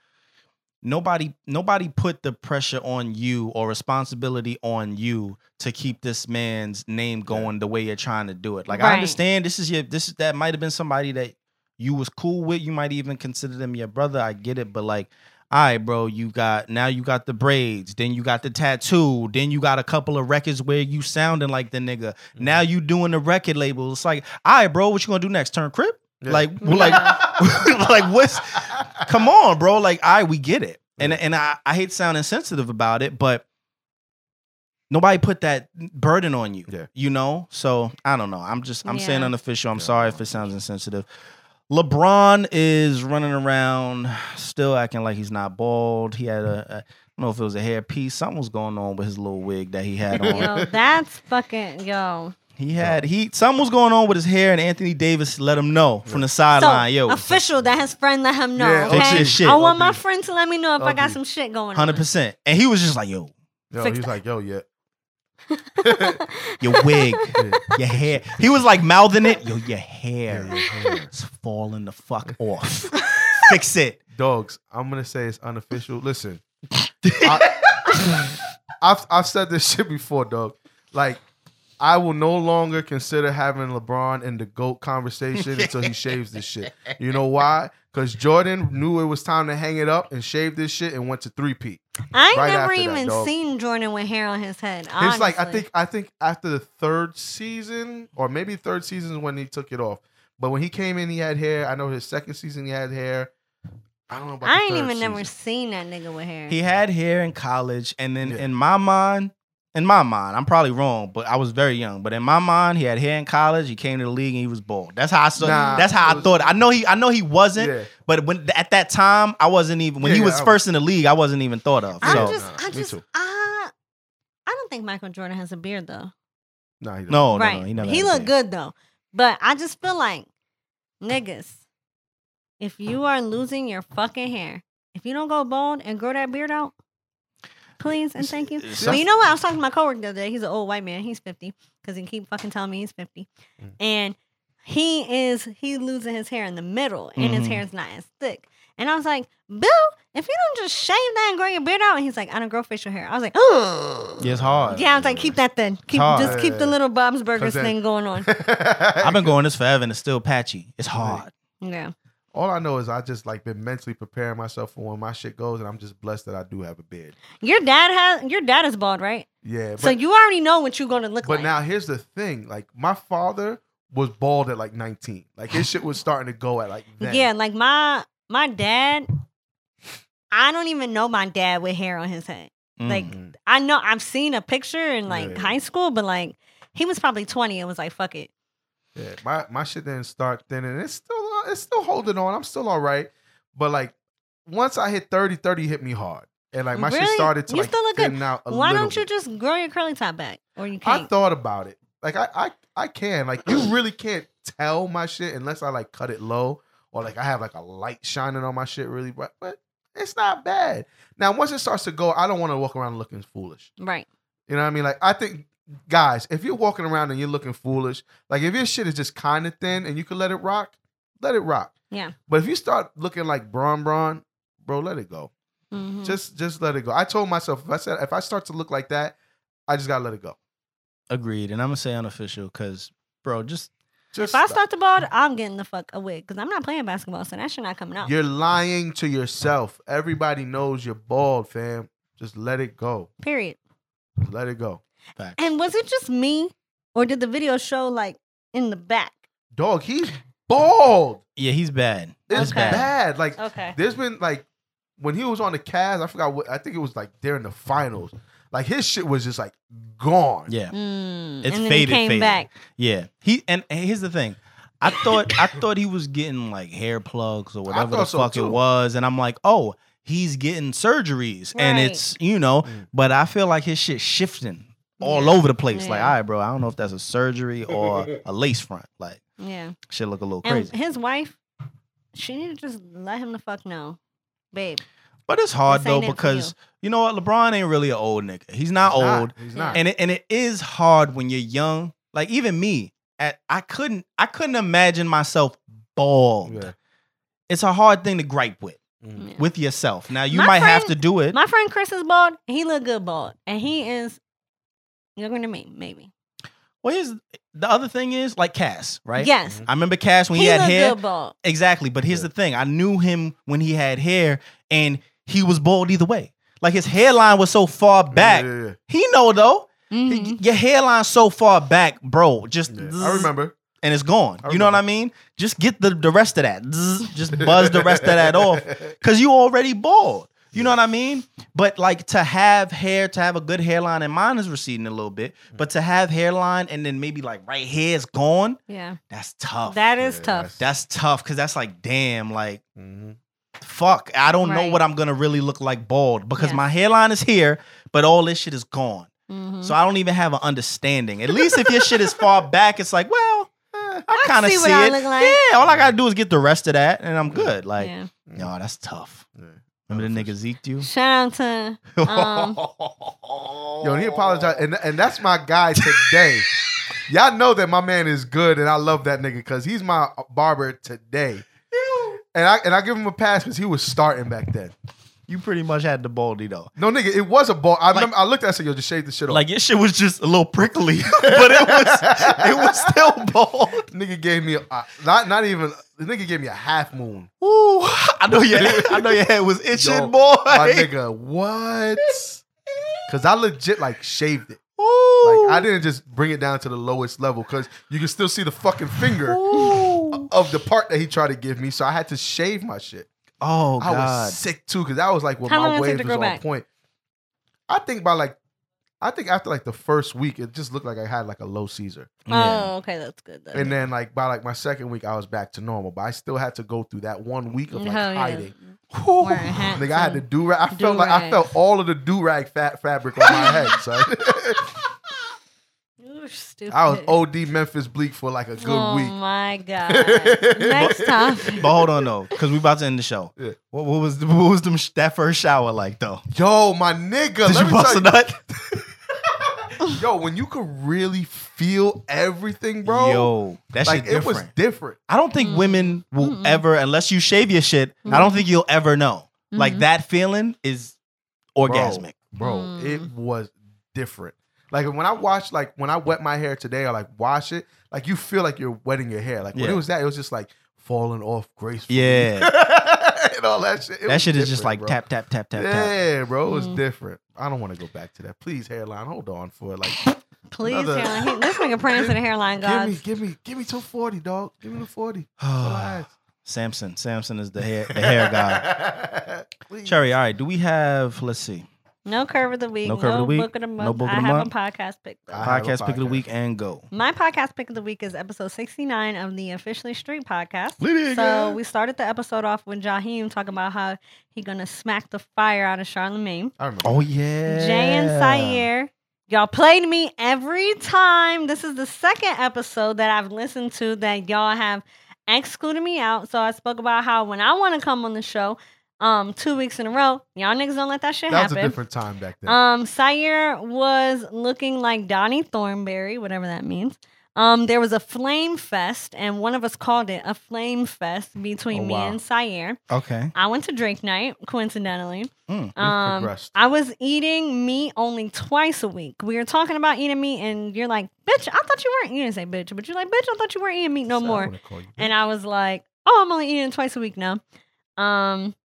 nobody nobody put the pressure on you or responsibility on you to keep this man's name going the way you're trying to do it. Like I understand this is your this is that might have been somebody that you was cool with. You might even consider them your brother. I get it, but like, all right, bro, you got now you got the braids, then you got the tattoo, then you got a couple of records where you sounding like the nigga. Mm-hmm. Now you doing the record label. It's like, all right, bro, what you gonna do next? Turn crip? Yeah. Like, like, like what's? Come on, bro. Like, I we get it, and and I I hate sounding sensitive about it, but nobody put that burden on you. Yeah. You know, so I don't know. I'm just I'm saying unofficial. I'm Yeah. sorry if it sounds insensitive. LeBron is running around still acting like he's not bald. He had a, mm. a I don't know if it was a hair piece. Something was going on with his little wig that he had on. Yo, that's fucking yo. He had he something was going on with his hair, and Anthony Davis let him know from the sideline. so Yo, official that his friend let him know. Yeah, Fix okay, your shit. I want my friend to let me know if I got Okay. some shit going on. hundred percent. And he was just like, "Yo, Yo, Fix he's that. like, yo, yeah. your wig, Yeah. your hair." He was like mouthing it. Yo, your hair Yeah, your hair. is falling the fuck off. Fix it. Dogs, I'm gonna say it's unofficial. Listen, I, have I've said this shit before, dog. Like, I will no longer consider having LeBron in the GOAT conversation until he shaves this shit. You know why? Because Jordan knew it was time to hang it up and shave this shit and went to three P. I ain't Right never after that, even seen Jordan with hair on his head. It's like I think I think after the third season, or maybe third season is when he took it off. But when he came in, he had hair. I know his second season he had hair. I don't know about. I the ain't third even never seen that nigga with hair. He had hair in college, and then Yeah. in my mind, in my mind, I'm probably wrong, but I was very young. But in my mind, he had hair in college. He came to the league and he was bald. That's how I saw. Nah, that's how I was- thought. I know he. I know he wasn't. Yeah. But when at that time, I wasn't even when Yeah, he was I- first in the league. I wasn't even thought of. I So just, I just, too. I, I don't think Michael Jordan has a beard though. Nah, he don't. no, no, right? no, he never. he had a look good though, but I just feel like niggas, if you are losing your fucking hair, if you don't go bald and grow that beard out, please and thank you. It's- But you know what? I was talking to my coworker the other day. He's an old white man. He's fifty because he keep fucking telling me he's fifty, Mm. and he is he losing his hair in the middle, and his Mhm. hair is not as thick. And I was like, Bill, if you don't just shave that and grow your beard out, and he's like, I don't grow facial hair. I was like, oh, Yeah, it's hard. yeah. I was like, keep that then. Keep hard. just keep the little Bob's Burgers then- thing going on. I've been going this forever and it's still patchy. It's hard. Yeah. All I know is I just like been mentally preparing myself for when my shit goes, and I'm just blessed that I do have a beard. Your dad has your dad is bald, right? Yeah, but, so you already know what you're gonna look but like. But now here's the thing: like my father was bald at like 19. Like his shit was starting to go at like then. yeah, like my my dad. I don't even know my dad with hair on his head. Like Mm. I know I've seen a picture in like Yeah. high school, but like he was probably 20 and was like, fuck it. Yeah, my my shit didn't start thinning. it's still it's still holding on. I'm still all right, but like once I hit 30, 30 hit me hard, and like my shit started to You like still look good. thin out a Why don't you bit. just grow your curly top back? Or you I can't? thought about it. Like I I I can like you really can't tell my shit unless I like cut it low or like I have like a light shining on my shit really bright, but it's not bad. Now once it starts to go, I don't want to walk around looking foolish. right. You know what I mean? Like I think guys, if you're walking around and you're looking foolish, like if your shit is just kind of thin and you can let it rock, let it rock. Yeah. But if you start looking like Braun Braun, bro, let it go. Mhm. Just just let it go. I told myself if I said if I start to look like that, I just gotta let it go. Agreed. And I'm gonna say unofficial because, bro, just Just if I start to bald, I'm getting the fuck away because I'm not playing basketball, so that shit not coming out. You're lying to yourself. Everybody knows you're bald, fam. Just let it go. Period. Just let it go. facts. And was it just me, or did the video show like in the back? Dog, he's bald. yeah, he's bad. It's Okay. bad. Like Okay. there's been like when he was on the Cavs, I forgot what I think it was like during the finals. Like his shit was just like gone. Yeah, Mm. It's and then faded, he came faded. back. yeah. He and, and here's the thing. I thought I thought he was getting like hair plugs or whatever the thought so, fuck too. it was, and I'm like, oh, he's getting surgeries, and it's you know, Mm. but I feel like his shit shifting all Yeah. over the place. Like, Yeah. all right, bro, I don't know if that's a surgery or a lace front. Like, Yeah. shit look a little And crazy. his wife, she need to just let him the fuck know, babe. But it's hard This though ain't it for because you know what, LeBron ain't really an old nigga. He's not He's not. old. He's not. and it, and it is hard when you're young. Like even me, at I couldn't I couldn't imagine myself bald. Yeah. It's a hard thing to gripe with Mm. Yeah. with yourself. Now you My might have to do it. My friend Chris is bald. He look good bald, and he is younger than me, maybe. Well, here's the other thing is like Cass, right? Yes, I remember Cass when he, he, had look hair. good bald. Exactly. But here's Yeah. the thing: I knew him when he had hair, and he was bald either way. Like his hairline was so far back. Yeah, yeah, He know though. Mhm. Your hairline's so far back, bro. Just yeah. I remember. and it's gone. I You know what I mean? Just get the, the rest of that. Zzz, Just buzz the rest of that off. Cause you already bald. You know what I mean? But like to have hair, to have a good hairline, and mine is receding a little bit, but to have hairline and then maybe like right here is gone, Yeah, that's tough. that is Yeah, tough. that's tough because that's like, damn, like Mhm. fuck. I don't know Right. what I'm gonna really look like bald because Yes. my hairline is here, but all this shit is gone. Mhm. So I don't even have an understanding. At least if your shit is far back, it's like, well, eh, I kind of see see, what I it. look like. Yeah, all I gotta do is get the rest of that, and I'm good. Like, yeah. no, that's tough. Yeah. Remember the nigga zeked you? Shout out to um, Yo, and he apologized, and and that's my guy today. Y'all know that my man is good, and I love that nigga because he's my barber today. And I and I give him a pass because he was starting back then. You pretty much had the baldy though. No nigga, it was a bald. I remember I looked at it, I said, "Yo, just shave the shit off." Like your shit was just a little prickly, but it was it was still bald. nigga gave me a, not not even the nigga gave me a half moon. Ooh, I know your I know your head was itching, Yo, boy. My nigga, what? Because I legit like shaved it. Ooh. Like I didn't just bring it down to the lowest level because you can still see the fucking finger Ooh. of the part that he tried to give me. So I had to shave my shit. Oh god I god. was sick too because that was like when How long my did it take waves to was grow on back? point. I think by like, I think after like the first week, it just looked like I had like a low Caesar. Oh, yeah. Oh, okay, that's good. Though. And then like by like my second week, I was back to normal. But I still had to go through that one week of like Hell yeah. hiding. Wearing hats Nigga, I had to and- do. Rag. I felt like I Do-rag. felt all of the do rag fat fabric on my head. son. You're stupid. I was OD Memphis Bleek for like a good week. oh week. my god. Next topic. But hold on though, because we about to end the show. Yeah. What, what was the, what was them sh- that first shower like though? Yo, my nigga, Did let you me bust a nut? Yo, when you could really feel everything, bro. Yo, that like shit it was different. different. I don't think Mm. women will Mm-mm. ever, unless you shave your shit. I don't think you'll ever know. Like Mhm. that feeling is orgasmic. bro. Mm. It was different. Like when I watch, like when I wet my hair today, or like wash it, like you feel like you're wetting your hair. Like when Yeah. it was that, it was just like falling off gracefully. Yeah. and all that shit. It that was shit is just different, like bro. tap tap tap tap tap. Yeah, bro, it was Mm. different. I don't want to go back to that. Please, hairline, hold on for like. Please, Another- hairline. He- This nigga praying to the hairline god give me, gods. give me, give me to forty, dog. Give me the forty. That's all I ask. Samson, Samson is the hair the hair guy. Please. Cherry, all right. Do we have? Let's see. No curve of the week. No No, of the week, book of the month. no book of I the have a podcast pick. though. I have a podcast pick of the week and go. My podcast pick of the week is episode 69 of the Officially Street podcast. Lydia So again. we started the episode off with Jaheim talking about how he gonna smack the fire out of Charlemagne. I remember. Oh yeah. Jay and Syer. Y'all played me every time. This is the second episode that I've listened to that y'all have excluded me out. So I spoke about how when I want to come on the show, um, two weeks in a row, y'all niggas don't let that shit that was a happen. different time back then. Um, Syer was looking like Donnie Thornberry, whatever that means. Um, there was a flame fest, and one of us called it a flame fest between Oh, me wow. and Syer. Okay. I went to Drake night, coincidentally. Mm. Um, progressed. I was eating meat only twice a week. We were talking about eating meat, and you're like, "Bitch, I thought you weren't." You didn't say "bitch," but you're like, "Bitch, I thought you weren't eating meat no So more." you And. I was like, "Oh, I'm only eating twice a week now." Um,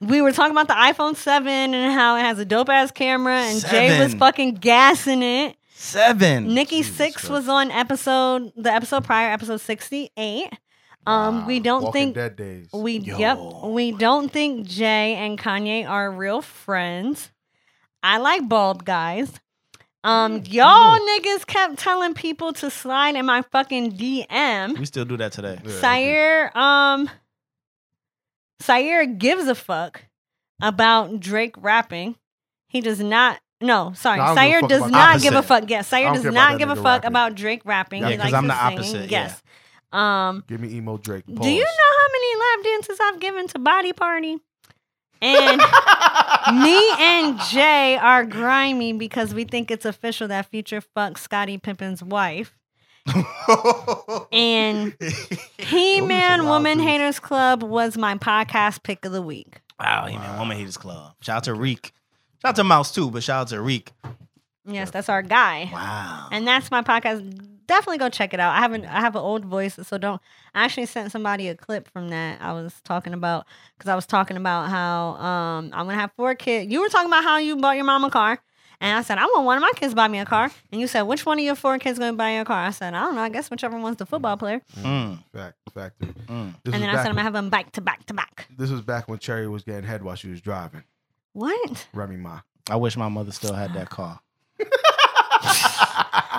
we were talking about the iPhone Seven and how it has a dope ass camera, and Jay was fucking gassing it. Seven. Nikki Jesus Six Christ. was on episode the episode prior, episode sixty eight. Um, we don't Walking think Dead days. we Yo. yep. We don't think Jay and Kanye are real friends. I like bald guys. Um, y'all niggas kept telling people to slide in my fucking DM. We still do that today. Yeah, Syer, um, Syer gives a fuck about Drake rapping. He does not. No, sorry. No, I don't give a Syer does not the give a fuck. Yes, Syer does not give a fuck rapping. about Drake rapping. Yeah, he 'cause likes I'm the sing. opposite, Yes. Um, Give me emo Drake. do you know how many lap dances I've given to Body Party? And me and Jay are grimy because we think it's official that Future fucks Scottie Pippen's wife. And He Man Woman dudes. Haters Club was my podcast pick of the week. wow, he man, Woman Haters Club. Shout out to Reek. Shout out to Mouse too, but shout out to Reek. Yes, that's our guy. Wow. And that's my podcast. Definitely go check it out. I haven't I have an old voice, so don't I actually sent somebody a clip from that I was talking about because I was talking about how um I'm gonna have four kids. You were talking about how you bought your mom a car. And I said, I want one of my kids to buy me a car. And you said, which one of your four kids going to buy you a car? I said, I don't know. I guess whichever one's the football player. Mm. Fact, fact. Mm. This and then I said, I'm going to have them back to back to back. This was back when Cherry was getting head while she was driving. What? Remy Ma. I wish my mother still had that car.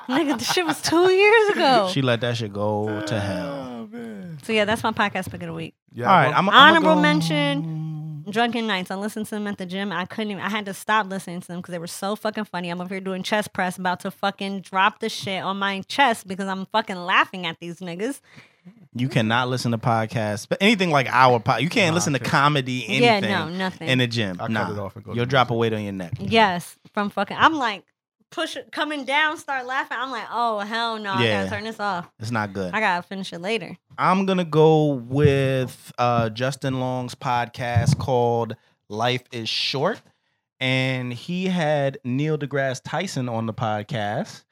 Nigga, the shit was two years ago. She let that shit go to hell. Oh, man. so yeah, that's my podcast pick of the week. Yeah, All right, well, I'm Honorable go- mention. Drunken Nights. I listened to them at the gym. I couldn't even, I had to stop listening to them because they were so fucking funny. I'm over here doing chest press, about to fucking drop the shit on my chest because I'm fucking laughing at these niggas. You cannot listen to podcasts, but anything like our pod. You can't Nah, listen to comedy, anything Yeah, no, nothing. in the gym. I cut nah. it off and go You'll to drop a weight on your neck. yes, from fucking, I'm like, push it, coming down, start laughing. I'm like, oh, hell no. I Yeah. gotta turn this off. It's not good. I gotta finish it later. I'm gonna go with uh, Justin Long's podcast called "Life Is Short," and he had Neil deGrasse Tyson on the podcast.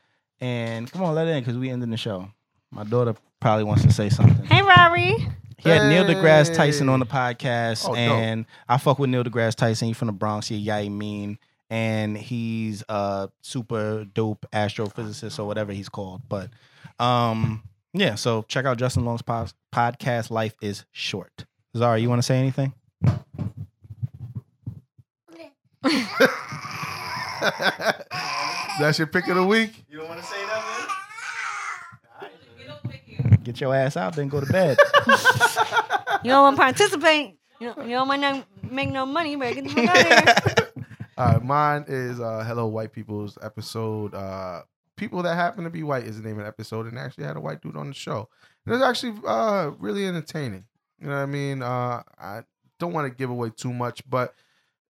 And come on, let it in because we ending the show. My daughter probably wants to say something. Hey, Rory. He had Neil deGrasse Tyson on the podcast, Oh, dope. and I fuck with Neil deGrasse Tyson. He's from the Bronx. He a yay mean, and he's a super dope astrophysicist or whatever he's called. But um, yeah, so check out Justin Long's pod- podcast. Life is short. Zara, you want to say anything? That's your pick of the week. You don't want to say nothing. Get your ass out, then go to bed. You don't want to participate. You don't, you don't want to make no money. You better get the fuck out of here. All right, mine is uh, Hello White People's episode. Uh, People that happen to be white is the name of the episode, and actually had a white dude on the show. And it was actually uh, really entertaining. You know what I mean? Uh, I don't want to give away too much, but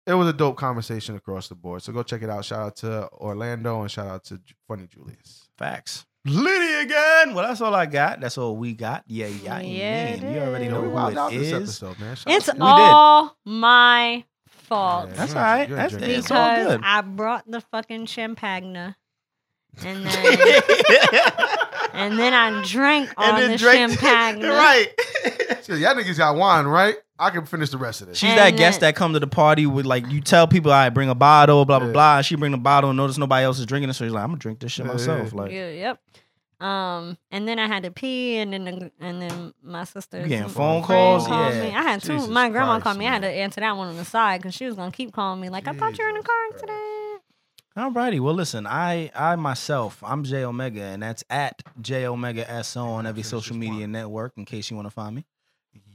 it was a dope conversation across the board. So go check it out. Shout out to Orlando and shout out to Funny Julius. Facts. Liddy again. Well, that's all I got. That's all we got. Yeah, yeah, Yeah, man. You already know we who wilded out it this episode, man. Shout It's out to you. all- all my fault. Yeah, That's you're all right. That's drinking. It's all because good. I brought the fucking champagne, and then and then I drank all the champagne. right. So y'all niggas got wine, right? I can finish the rest of this. She's And that guest then- that come to the party with like you tell people I bring a bottle, blah blah Yeah. blah. And she bring the bottle and notice nobody else is drinking it, so she's like, I'm gonna drink this shit Yeah, myself. yeah. Like Yeah, yep. Um, and then I had to pee, and then the, and then my sister You getting phone calls? called Yeah. me. I had two. Jesus my grandma Christ, called me. I had to answer that one on the side because she was gonna keep calling me. Like I thought you were in a Jesus car Christ. accident. Alrighty, well listen, I I myself, I'm Jayomega, and that's at Jayomega SO on every social media one. network in case you want to find me.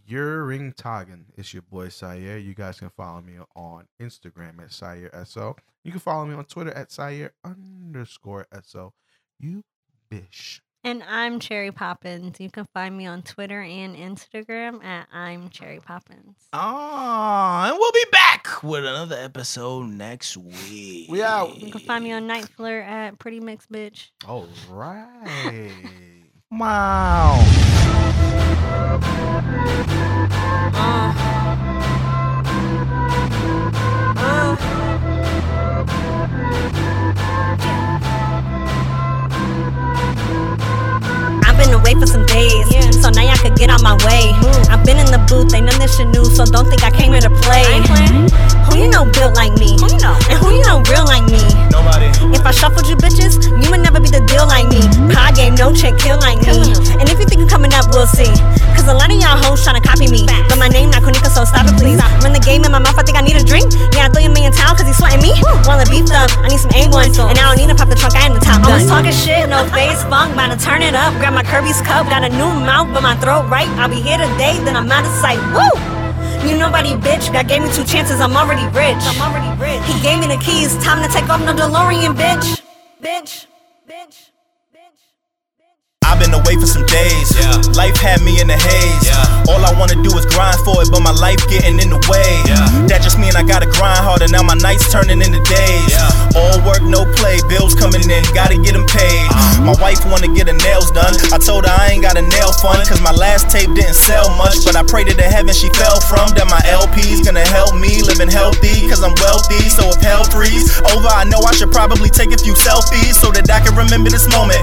Yuring Tagen. It's your boy Syer. You guys can follow me on Instagram at Syer SO. You can follow me on Twitter at Syer underscore SO. You bish. And I'm Cherry Poppins. You can find me on Twitter and Instagram at I'm Cherry Poppins. Ah, and we'll be back with another episode next week. We out. You can find me on Night Flirt at Pretty Mix Bitch. All right. Wow. Uh. Uh. Been away for some days, so now y'all could get out my way. I've been in the booth, ain't none of this shit new, so don't think I came here to play. Who you know built like me? Who you know? And who you know real like me? Nobody. If I shuffled you bitches, you would never be the deal like me. Mm-hmm. Car game, no chick kill like me. And if you think you coming up, we'll see. Cause a lot of y'all hoes tryna copy me. But my name not Konika, so stop it please. Run the game in my mouth, I think I need a drink. Yeah, I throw you a million towel cause he's sweating me. Wanna beef up, I need some A1. And I don't need to pop the trunk, I am the top gun. Always talking shit, no face funk, bound to turn it up. Grab my Cup, got a new mouth, but my throat right. I'll be here today, then I'm out of sight. Woo! You nobody, bitch. God gave me two chances, I'm already rich. I'm already rich. He gave me the keys, time to take off no DeLorean. Bitch. Bitch. Bitch. I've been away for some days. Yeah. Life had me in a haze. Yeah. All I wanna do is grind for it, but my life getting in the way. Yeah. That just mean I gotta grind harder. Now my nights turning into days. All work, no play. Bills coming in, gotta get them paid. Uh-huh. My wife wanna get her nails done. I told her I ain't got a nail fund, cause my last tape didn't sell much. But I pray to the heaven she fell from. That my LP's gonna help me living healthy, cause I'm wealthy. So if hell freeze over, I know I should probably take a few selfies so that I can remember this moment.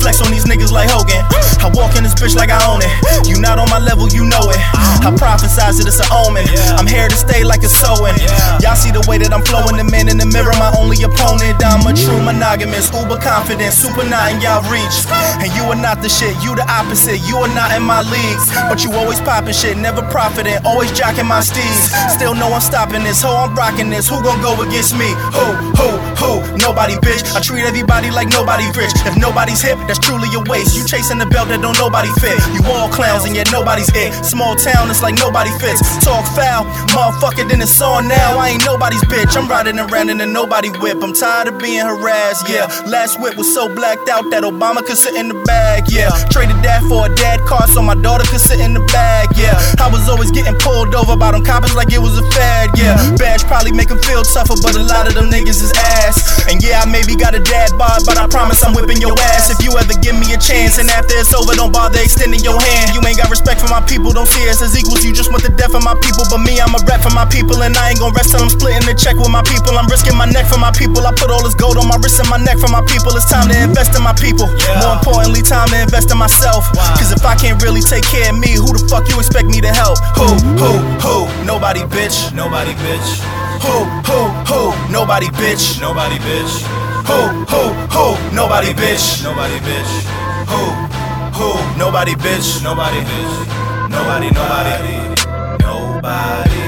Flex on these niggas like Hogan. I walk in this bitch like I own it. You not on my level, you know it. I prophesize it, it's an omen. I'm here to stay like a sewing. Y'all see the way that I'm flowing. The man in the mirror, my only opponent. I'm a true monogamous, uber confident, super not in y'all reach. And you are not the shit, you the opposite. You are not in my leagues. But you always popping shit, never profiting, always jocking my steeds. Still know I'm stopping this, ho, I'm rocking this. Who gon' go against me? Who, who, who? Nobody, bitch. I treat everybody like nobody rich. If nobody's hip, that's truly a waste. You chasing the belt that don't nobody fit. You all clowns and yet nobody's it. Small town, it's like nobody fits. Talk foul, motherfucker, then it's on now. I ain't nobody's bitch. I'm riding around in a nobody whip. I'm tired of being harassed, yeah. Last whip was so blacked out that Obama could sit in the bag, yeah. Traded that for a dad car so my daughter could sit in the bag, yeah. I was always getting pulled over by them coppers like it was a fad, yeah. Badge probably make 'em feel tougher, but a lot of them niggas is ass. And yeah, I maybe got a dad bod, but I promise I'm whipping your ass if you ever give me a chance. And after it's over, don't bother extending your hand. You ain't got respect for my people, don't see us as equals. You just want the death of my people, but me, I'm a rep for my people, and I ain't gon' rest till I'm splitting the check with my people. I'm risking my neck for my people. I put all this gold on my wrist and my neck for my people. It's time to invest in my people. More importantly, time to invest in myself. Cause if I can't really take care of me, who the fuck you expect me to help? Who, who, who? Nobody, bitch. Nobody, bitch. Who, who, who? Nobody, bitch. Nobody, bitch. Who, who, who? Nobody, bitch. Nobody, bitch. Who, who? Nobody, bitch. Nobody, bitch. Nobody, nobody. Nobody.